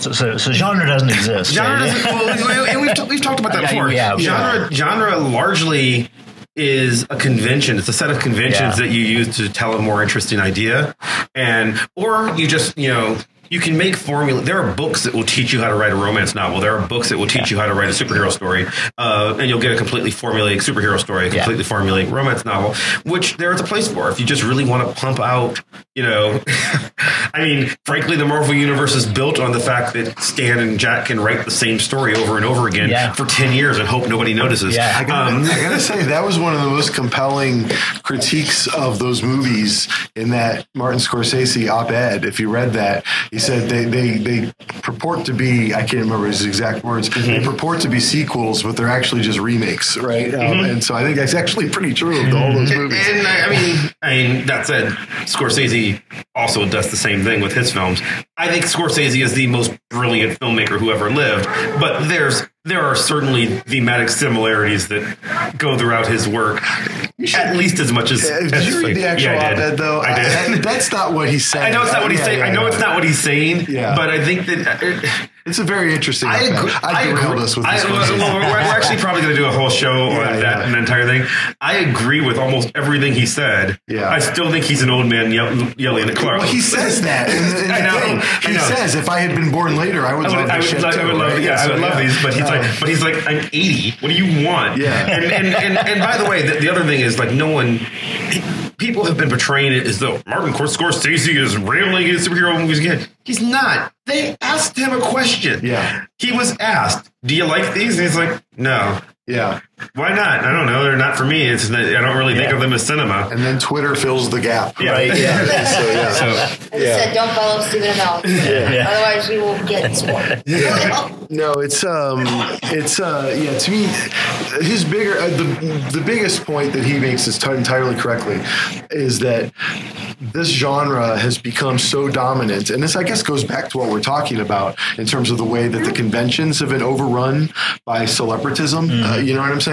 So, so, so genre doesn't exist. genre doesn't. Well, and we've, we've talked about that Yeah, before. yeah, genre genre largely is a convention. It's a set of conventions Yeah. that you use to tell a more interesting idea, and or you just you know. You can make formula. There are books that will teach you how to write a romance novel. There are books that will teach you how to write a superhero story, uh, and you'll get a completely formulaic superhero story, a Yeah. completely formulaic romance novel, which there is a place for. If you just really want to pump out, you know, I mean, frankly, the Marvel universe is built on the fact that Stan and Jack can write the same story over and over again Yeah. for ten years and hope nobody notices. Yeah. I gotta, Um, I gotta say that was one of the most compelling critiques of those movies in that Martin Scorsese op-ed. If you read that, he said they they, they purport to be I can't remember his exact words. They purport to be sequels, but they're actually just remakes, right? Um, and so I think that's actually pretty true of all those movies. And I, I mean, I mean, that said, Scorsese also does the same thing with his films. I think Scorsese is the most brilliant filmmaker who ever lived, but there's there are certainly thematic similarities that go throughout his work, at least as much as. Uh, Did as you read the actual yeah, op-ed though? I did. that's not what he's saying. I know it's not what he's Yeah, saying. yeah, I know it's not what he's saying. Yeah. But I think that. It's a very interesting. I agree. I derailed agree. us with I- this well, well, we're, we're actually probably going to do a whole show Yeah, on that yeah. an entire thing. I agree with almost everything he said. Yeah. I still think he's an old man yell, yelling at Clark. Well, he says that. In the, in I know. I He know. says, "If I had been born later, I would I love would, I this would, love, too." I would love, right? yeah, I would love these, but he's Um, like, but he's like, I'm 80. What do you want? Yeah. And and and, and by the way, the, the other thing is like, no one. People have been portraying it as though Martin Scorsese is railing against superhero movies again. He's not. They asked him a question. Yeah. He was asked, "Do you like these?" And he's like, "No." yeah. Why not? I don't know. They're not for me. It's not, I don't really think of them as cinema. And then Twitter fills the gap. Yeah. Right? Yeah. so yeah. So As I said, don't follow Stephen Amell. Yeah. Otherwise, you will get spoiled. No, it's um, it's uh, yeah. To me, his bigger uh, the the biggest point that he makes is t- entirely correctly is that this genre has become so dominant, and this I guess goes back to what we're talking about in terms of the way that the conventions have been overrun by celebritism. Uh, you know what I'm saying?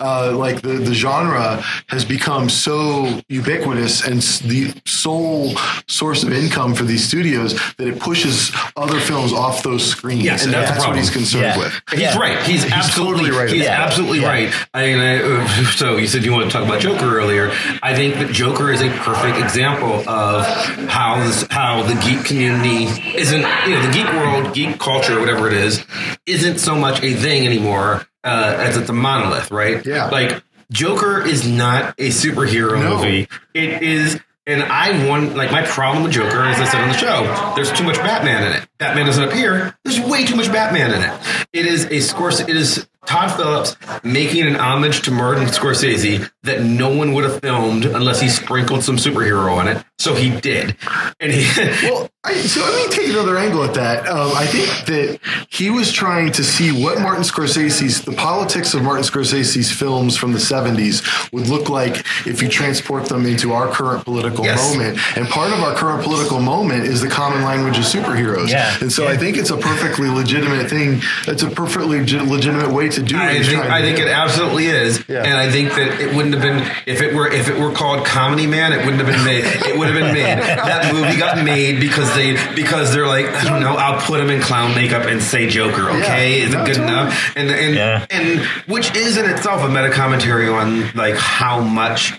Uh, like the the genre has become so ubiquitous and the sole source of income for these studios that it pushes other films off those screens. Yes, and that's that's, what he's concerned Yeah. with. He's Yeah. right. He's, absolutely totally right. He's Yeah. absolutely Yeah. right. I mean, I, uh, so you said you want to talk about Joker earlier. I think that Joker is a perfect example of how this, how the geek community isn't, you know, the geek world, geek culture, whatever it is, isn't so much a thing anymore uh, as it's a monolith, right? Yeah. Like Joker is not a superhero No. movie. It is. And I want, like, my problem with Joker, as I said on the show, there's too much Batman in it. Batman doesn't appear. There's way too much Batman in it. It is a Scors. It is Todd Phillips making an homage to Martin Scorsese that no one would have filmed unless he sprinkled some superhero on it. So he did, and he. Well, I, so let me take another angle at that. Um, I think that he was trying to see what Martin Scorsese's, the politics of Martin Scorsese's films from the 70s would look like if you transport them into our current political Yes. moment. And part of our current political moment is the common language of superheroes. Yeah. And so I think it's a perfectly legitimate thing. It's a perfectly legi- legitimate way to do what I think I think it absolutely is, Yeah. and I think that it wouldn't have been if it were if it were called Comedy Man, it wouldn't have been made. It would have been made. That movie got made because they because they're like I don't know. I'll put him in clown makeup and say Joker. Okay, Yeah. is it No, good totally. enough? And and Yeah. and which is in itself a meta commentary on like how much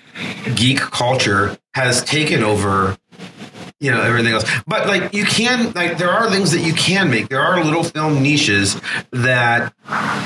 geek culture has taken over you know everything else but like you can like there are things that you can make there are little film niches that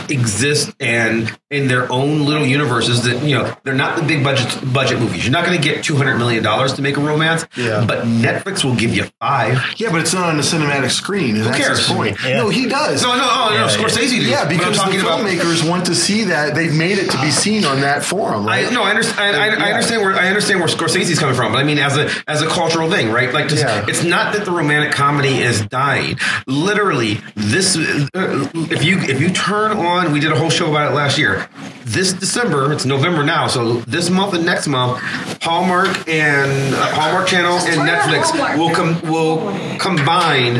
exist and in their own little universes that you know they're not the big budget budget movies you're not going to get 200 million dollars to make a romance Yeah. but netflix will give you five yeah, but it's not on a cinematic screen. And that's cares? his point. Yeah. No, he does. no no oh, no Yeah, scorsese did. Yeah, because the talking about filmmakers want to see that. They've made it to be seen on that forum, right? I no, I understand. I, I, I understand where I understand where Scorsese's coming from, but I mean, as a as a cultural thing, right? Like, just, Yeah. it's not that the romantic comedy is dying. Literally, this uh, if you if you turn on, we did a whole show about it last year. This December, it's November now, so this month and next month, Hallmark and uh, Hallmark Channel and Netflix will com- will combine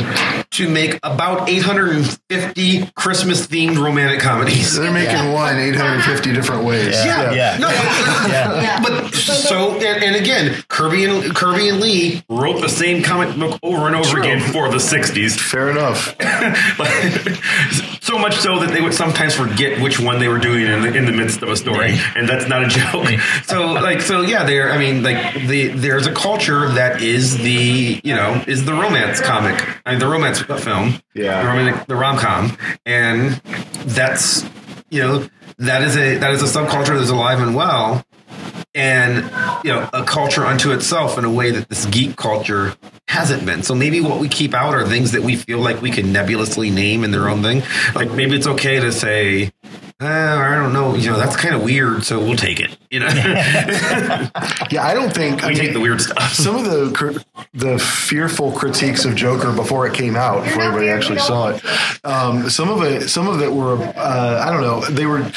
to make about 850 Christmas themed romantic comedies. They're making one 850 different ways. Yeah. Yeah. No, but, Yeah. but so and, and again, Kirby and Kirby and Lee wrote the same comic book over and over True. again for the '60s. Fair enough. so much so that they would sometimes forget which one they were doing in the, in the midst of a story, and that's not a joke. So, like, so yeah, there. I mean, like, the there's a culture that is the you know is the romance comic, I mean, the romance film, Yeah. the, romantic, the rom com, and that's you know that is a that is a subculture that's alive and well and you know a culture unto itself in a way that this geek culture hasn't been. So maybe what we keep out are things that we feel like we can nebulously name in their own thing. Like maybe it's okay to say, uh, I don't know, you know, that's kind of weird, so we'll take it. You know, Yeah, I don't think I we mean, take the weird stuff. Some of the cr- the fearful critiques of Joker before it came out, before everybody actually saw it, um, some of it, some of it were, uh, I don't know, they were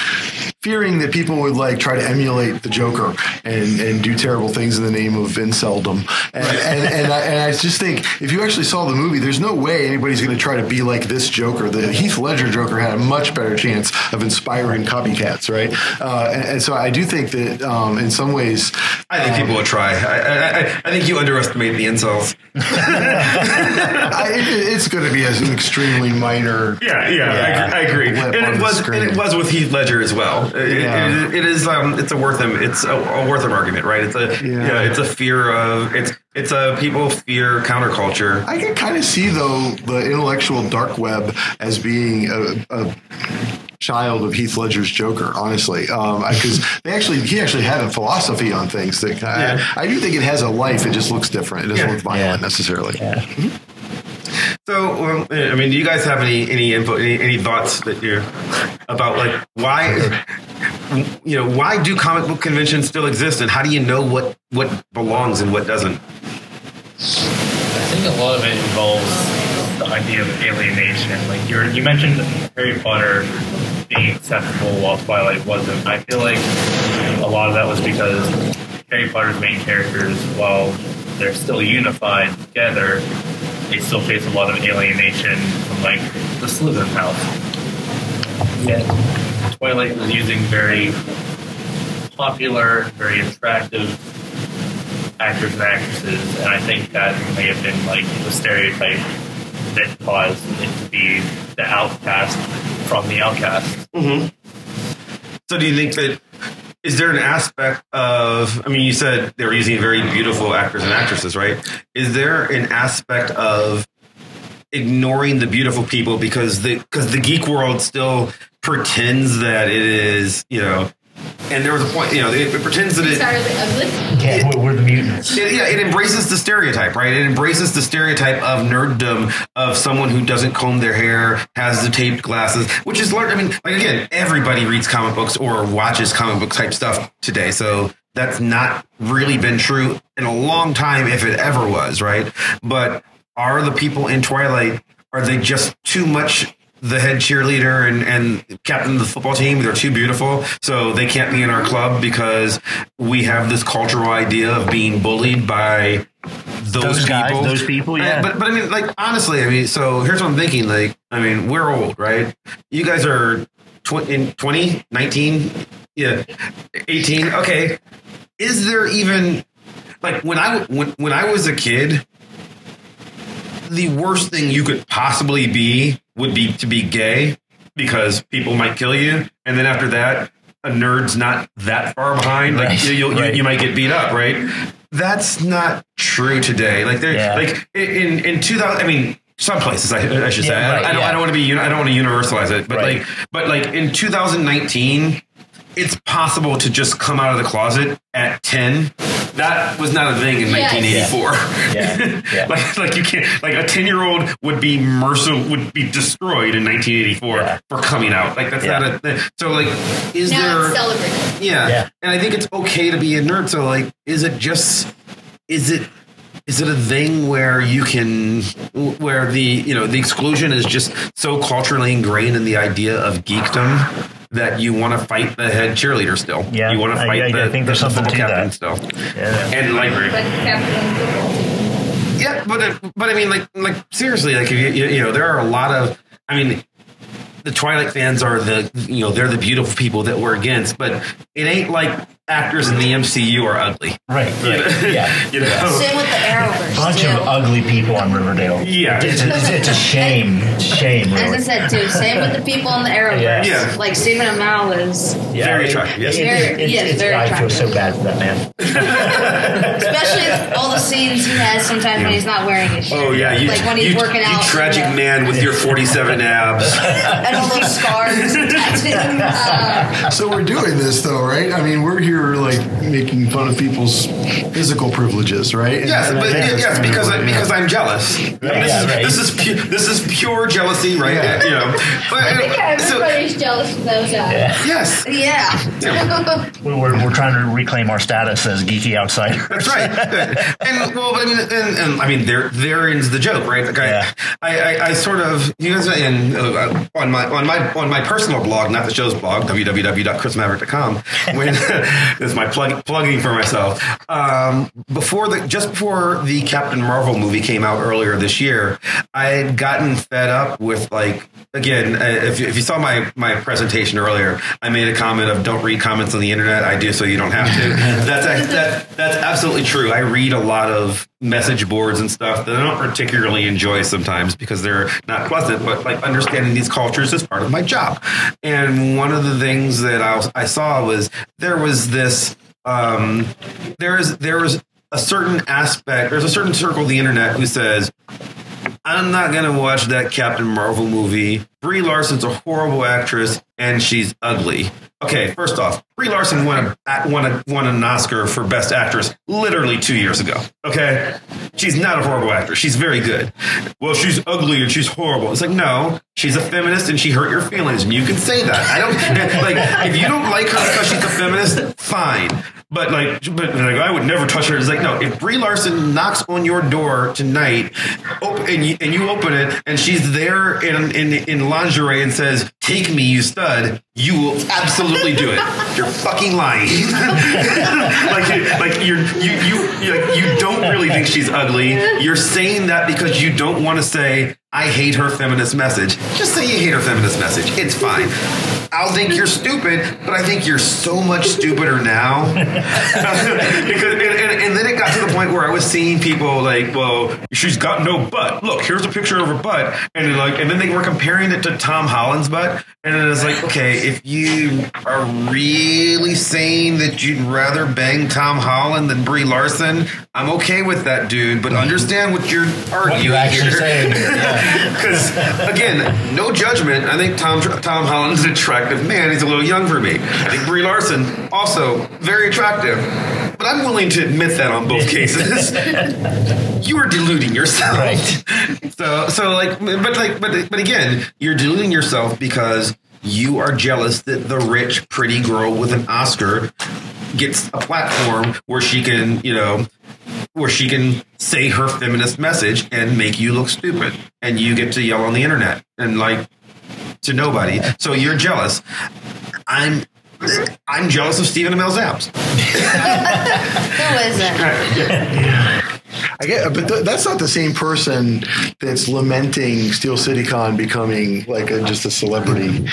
fearing that people would like try to emulate the Joker and, and do terrible things in the name of inceldom. And, and, and, I, and I just think if you actually saw the movie, there's no way anybody's going to try to be like this Joker. The Heath Ledger Joker had a much better chance of inspiring copycats, right? Uh, and, and so I do think that um, in some ways, I think people would try. I, I, I, I think you underestimate the incels. I, it, it's going to be as an extremely minor. Yeah, yeah, I, agree. I agree. And it was, and it was with Heath Ledger as well. It- Yeah. it- it is, um, it's a Wertham, it's a, a Wertham argument, right? It's a, Yeah. yeah. it's a fear of, it's, it's a people fear counterculture. I can kind of see though the intellectual dark web as being a, a child of Heath Ledger's Joker. Honestly, because they actually he actually had a philosophy on things that I, Yeah. I do think it has a life. It just looks different. It doesn't Yeah. look violent Yeah. necessarily. So, um, I mean, do you guys have any any input, any, any thoughts that you about like why, you know, why do comic book conventions still exist, and how do you know what what belongs and what doesn't? I think a lot of it involves the idea of alienation. Like you you mentioned Harry Potter being acceptable while Twilight wasn't. I feel like a lot of that was because Harry Potter's main characters, while they're still unified together, they still face a lot of alienation from like the Slytherin house. Yet Twilight was using very popular, very attractive actors and actresses, and I think that may have been like the stereotype that caused it to be the outcast from the outcast. Mm-hmm. So do you think that is there an aspect of I mean you said they were using very beautiful actors and actresses, right? Is there an aspect of ignoring the beautiful people because the because the geek world still pretends that it is, you know, and there was a point, you know, it, it pretends that it Started ugly. Yeah, we're, we're the mutants. it, yeah, it embraces the stereotype, right? It embraces the stereotype of nerddom of someone who doesn't comb their hair, has the taped glasses, which is learned. I mean, like again, everybody reads comic books or watches comic book type stuff today, so that's not really been true in a long time, if it ever was, right? But are the people in Twilight are they just too much? The head cheerleader and, and captain of the football team, they're too beautiful, so they can't be in our club because we have this cultural idea of being bullied by those, Those guys, people. those people, yeah. But but I mean, like honestly, I mean, so here's what I'm thinking. Like, I mean, we're old, right? You guys are tw- in 20, 19, yeah, 18. Okay, is there even like when I when when I was a kid? The worst thing you could possibly be would be to be gay because people might kill you, and then after that, a nerd's not that far behind. Like Right, you, you, right. you, you might get beat up, right? That's not true today. Like there, Yeah. like in in 2000. I mean, some places I, I should say. Yeah, I, right, I don't. yeah. I don't want to be. I don't want to universalize it. But like, but like in 2019, it's possible to just come out of the closet at 10. That was not a thing in Yes. 1984. Yeah, yeah. like, like you can't. Like a 10 year old would be mercil would be destroyed in 1984 Yeah. for coming out. Like that's Yeah. not a. thing So like, is Now there? it's celebrated. Yeah. Yeah. And I think it's okay to be a nerd. So like, is it just is it is it a thing where you can where the you know the exclusion is just so culturally ingrained in the idea of geekdom that you want to fight the head cheerleader still. Yeah, You want to I- fight I- the, I think there's the something football to captain that. still. Yeah. And like But Captain Football team. yeah, but uh, but I mean, like like seriously, like you, you, you know, there are a lot of. I mean, the Twilight fans are the you know they're the beautiful people that we're against, but it ain't like actors in the MCU are ugly. Right, right. Yeah. You know. Same with the Arrowverse. Bunch too. of ugly people on Riverdale. Yeah. It's, it's, it's a shame. It's a shame, As I really. said too, same with the people in the Arrowverse. Yeah. Yeah. Like Stephen Amell is, Yeah, Very attractive, yes. it- Very- it's- yes, it's- very I feel so bad for that man. especially all the scenes he has sometimes when he's not wearing his shirt. Oh yeah, you, like when he's you, working you out. tragic and, uh, man with your forty-seven abs. and all those scars and tattoos. Uh, So we're doing this though, right? I mean, we're here like making fun of people's physical privileges, right? And Yes, I but think yes, kind of because what- I, yeah. because I'm jealous. this, yeah, is, right. this is pu- this is pure jealousy, right? Yeah. You know, but, I think so- everybody's jealous of those guys. yes, yeah. We're, we're, we're trying to reclaim our status as geeky outsiders. That's right. and well, but I mean, and, and I mean, there therein the joke, right? Like I, Yeah. I, I, I sort of you guys in uh, on my on my on my personal blog, not the show's blog, www.chrismaverick.com. When this is my plug plugging for myself. Um, before the just before the Captain Marvel movie came out earlier this year, I had gotten fed up with like again. uh, If, you- if you saw my my presentation earlier, I made a comment of don't read comments on the internet. I do so you don't have to. that's that that's absolutely true. I read a lot of message boards and stuff that I don't particularly enjoy sometimes because they're not pleasant. But like understanding these cultures is part of my job. And one of the things that I, was, I saw was there was this um, there is there was a certain aspect. There's a certain circle of the internet who says I'm not gonna watch that Captain Marvel movie. Brie Larson's a horrible actress and she's ugly. Okay, first off, Brie Larson won a won a won an Oscar for Best Actress literally two years ago. Okay, she's not a horrible actress. She's very good. Well, she's ugly and she's horrible. It's like no, she's a feminist and she hurt your feelings, you can say that. I don't like if you don't like her because she's a feminist, fine. But like, but like, I would never touch her. It's like, no, if Brie Larson knocks on your door tonight, op- and you, and you open it, and she's there in, in in lingerie and says, "Take me, you stud," you will absolutely do it. You're fucking lying. like, you, like you're, you you you like, you don't really think she's ugly. You're saying that because you don't want to say I hate her feminist message. Just say you hate her feminist message. It's fine. I'll think you're stupid, but I think you're so much stupider now. because and, and, and then it got to the point where I was seeing people like, well, she's got no butt. Look, here's a picture of her butt, and like, and then they were comparing it to Tom Holland's butt, and it was like, okay, if you are really saying that you'd rather bang Tom Holland than Brie Larson, I'm okay with that, dude. But understand what you're arguing What you're actually here. saying here, yeah. Because again, no judgment. I think Tom Tom Holland's an attractive man. He's a little young for me. I think Brie Larson also very attractive. But I'm willing to admit that on both cases. you are deluding yourself. Right. So so like but like but but again, you're deluding yourself because you are jealous that the rich pretty girl with an Oscar gets a platform where she can, you know, where she can say her feminist message and make you look stupid and you get to yell on the internet and like to nobody. So you're jealous. I'm i'm jealous of Stephen Amell's abs Who isn't? I get, but th- that's not the same person that's lamenting Steel City Con becoming like a, just a celebrity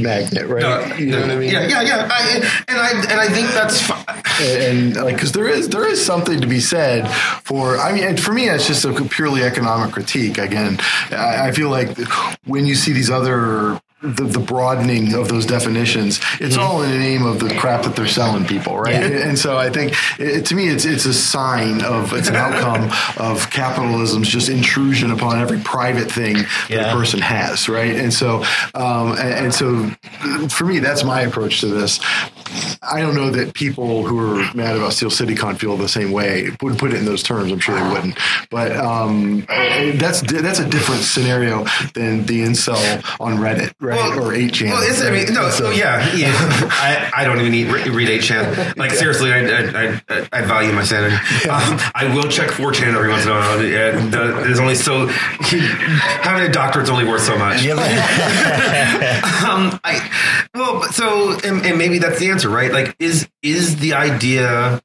magnet, right? You know what I mean? yeah yeah yeah I, and i and i think that's fine. and, and, like because there is there is something to be said for I mean and for me it's just a purely economic critique again I, I feel like when you see these other the, the broadening of those definitions it's all in the name of the crap that they're selling people right Yeah. and so I think it, to me it's it's a sign of it's an outcome of capitalism's just intrusion upon every private thing that Yeah. a person has right and so um, and, and so for me that's my approach to this I don't know that people who are mad about Steel City Con feel the same way. Would put it in those terms. I'm sure they wouldn't. But um, that's that's a different scenario than the incel on Reddit, right? Well, or 8chan. Well, it's, I mean, no, so yeah, yeah. I, I don't even eat, read 8chan. Like, seriously, I, I, I, I value my sanity. Um, I will check 4chan every once in a while. And, uh, there's only so, having a doctorate's only worth so much. um, I, well, so, and, and maybe that's the answer, right? Like, is, is the idea,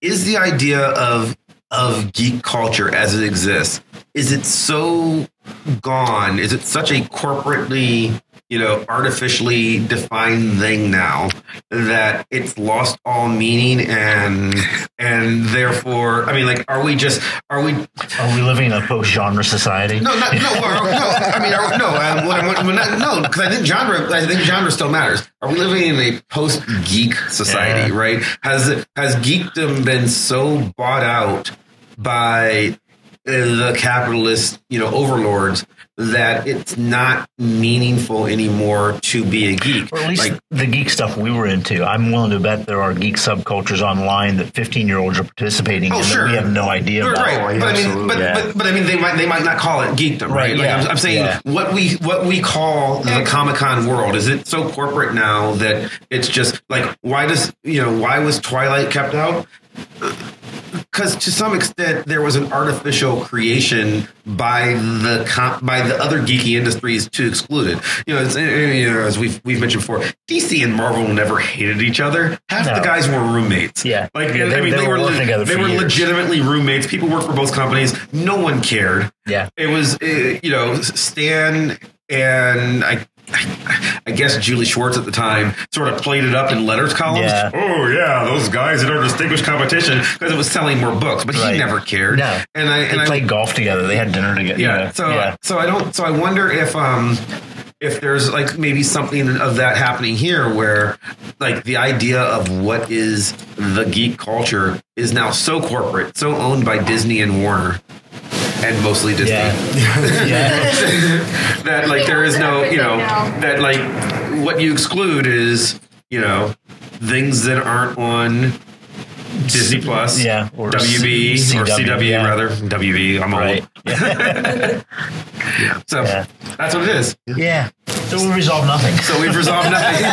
is the idea of, of geek culture as it exists, is it so gone? Is it such a corporately, you know, artificially defined thing now that it's lost all meaning and and therefore, I mean, like, are we just are we? Are we living in a post genre society? No, not, no, no. I mean, are, no. Um, what what I'm- no, because I think genre. I think genre still matters. Are we living in a post geek society? Yeah. Right? Has has geekdom been so bought out by the capitalist, you know, overlords that it's not meaningful anymore to be a geek? Or at least Like, the geek stuff we were into. I'm willing to bet there are geek subcultures online that 15 year olds are participating Oh, in sure. that we have no idea Right, about. right. Oh, yeah, but I mean, absolutely. but, Yeah. but, but I mean, they might they might not call it geekdom, right? Right, Like yeah. I'm, I'm saying, Yeah. what we what we call the Comic Con world is it so corporate now that it's just like why does you know why was Twilight kept out? Because to some extent there was an artificial creation by the com- by the other geeky industries to exclude it. You know, it's, eh, you know, as we've we've mentioned before, DC and Marvel never hated each other. Half No. the guys were roommates. Yeah. like Yeah, I they- mean, they they, were le- together they were years. legitimately roommates. People worked for both companies. No one cared. Yeah. It was, uh, you know, Stan and I, I, I guess Julie Schwartz at the time sort of played it up in letters columns. Yeah. Oh yeah, those guys in our distinguished competition because it was selling more books, but Right. he never cared. No. and I They and I played golf together. They had dinner together. yeah. you know. So yeah. so I don't. So I wonder if um if there's like maybe something of that happening here where like the idea of what is the geek culture is now so corporate, so owned by Disney and Warner. And mostly Disney. Yeah. yeah. that like there is no you know that like what you exclude is you know things that aren't on Disney Plus, Yeah, or WB C- or CW, CW yeah. rather. WB, I'm Right. old. Yeah. So Yeah. that's what it is. yeah. So we resolved nothing. So we've resolved nothing.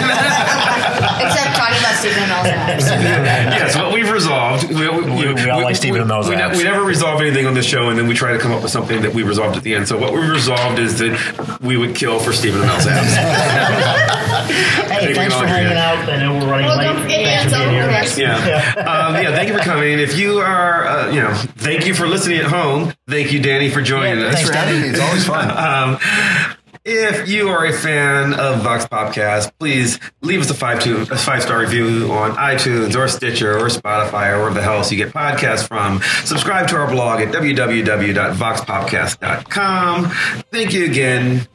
Except talking about Stephen Amell's abs. yes, what we've resolved resolved. We, We- we all like Stephen Amell's we, ne- abs. we never resolve anything on this show, and then we try to come up with something that we resolved at the end. So what we resolved is that we would kill for Stephen Amell's abs. Hey, thanks for hanging out. I know we're running Well, late. don't forget Thanks for being here. autographs. Yeah. Um, yeah. Thank you for coming. If you are, uh, you know, thank you for listening at home. Thank you, Danny, for joining Yeah, us. thanks, for having me. It's always fun. Um, if you are a fan of Vox Popcast, please leave us a five two a five star review on iTunes or Stitcher or Spotify or wherever the hell else you get podcasts from. Subscribe to our blog at www.voxpopcast.com. Thank you again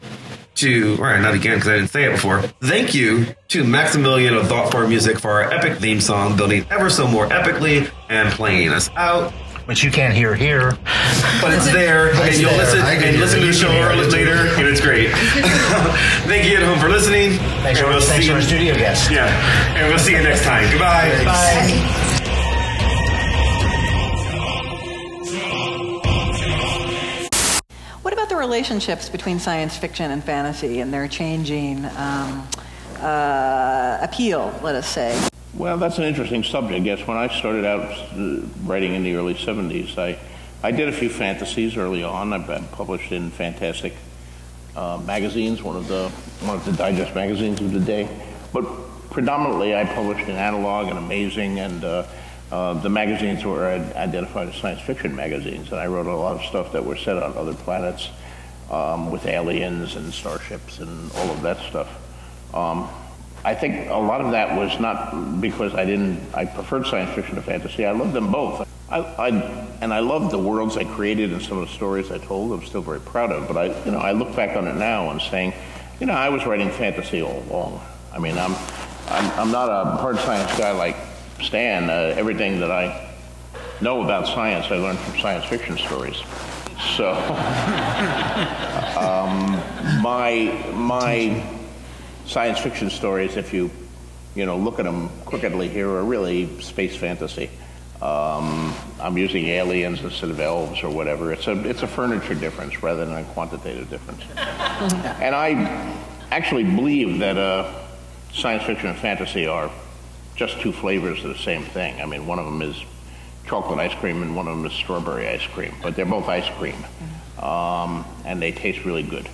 to, or not again because I didn't say it before. Thank you to Maximilian of Thoughtform Music for our epic theme song, building ever so more epically and playing us out. Which you can't hear here. But it's there, and It's you'll there. listen I can and listen to the You show can hear it. later, and it's great. Thank you at home for listening. Thanks and for, we'll thanks see for you. our studio guest. Yeah, and we'll see you next time. Goodbye. Bye. What about the relationships between science fiction and fantasy and their changing um, uh, appeal, let us say? Well, that's an interesting subject. Yes, when I started out writing in the early 70s, I, I did a few fantasies early on. I've been published in Fantastic uh, magazines, one of the one of the digest magazines of the day. But predominantly, I published in Analog and Amazing, and uh, uh, the magazines were identified as science fiction magazines. And I wrote a lot of stuff that were set on other planets um, with aliens and starships and all of that stuff. Um, I think a lot of that was not because I didn't. I preferred science fiction to fantasy. I loved them both. I, I and I loved the worlds I created and some of the stories I told. I'm still very proud of. But I, you know, I look back on it now and saying, you know, I was writing fantasy all along. I mean, I'm, I'm, I'm not a hard science guy like Stan. Uh, everything that I know about science, I learned from science fiction stories. So, um, my my science fiction stories, if you you know look at them crookedly here, are really space fantasy. Um, I'm using aliens instead of elves or whatever. It's a it's a furniture difference rather than a quantitative difference. and I actually believe that uh, science fiction and fantasy are just two flavors of the same thing. I mean, one of them is chocolate ice cream and one of them is strawberry ice cream, but they're both ice cream, um, and they taste really good.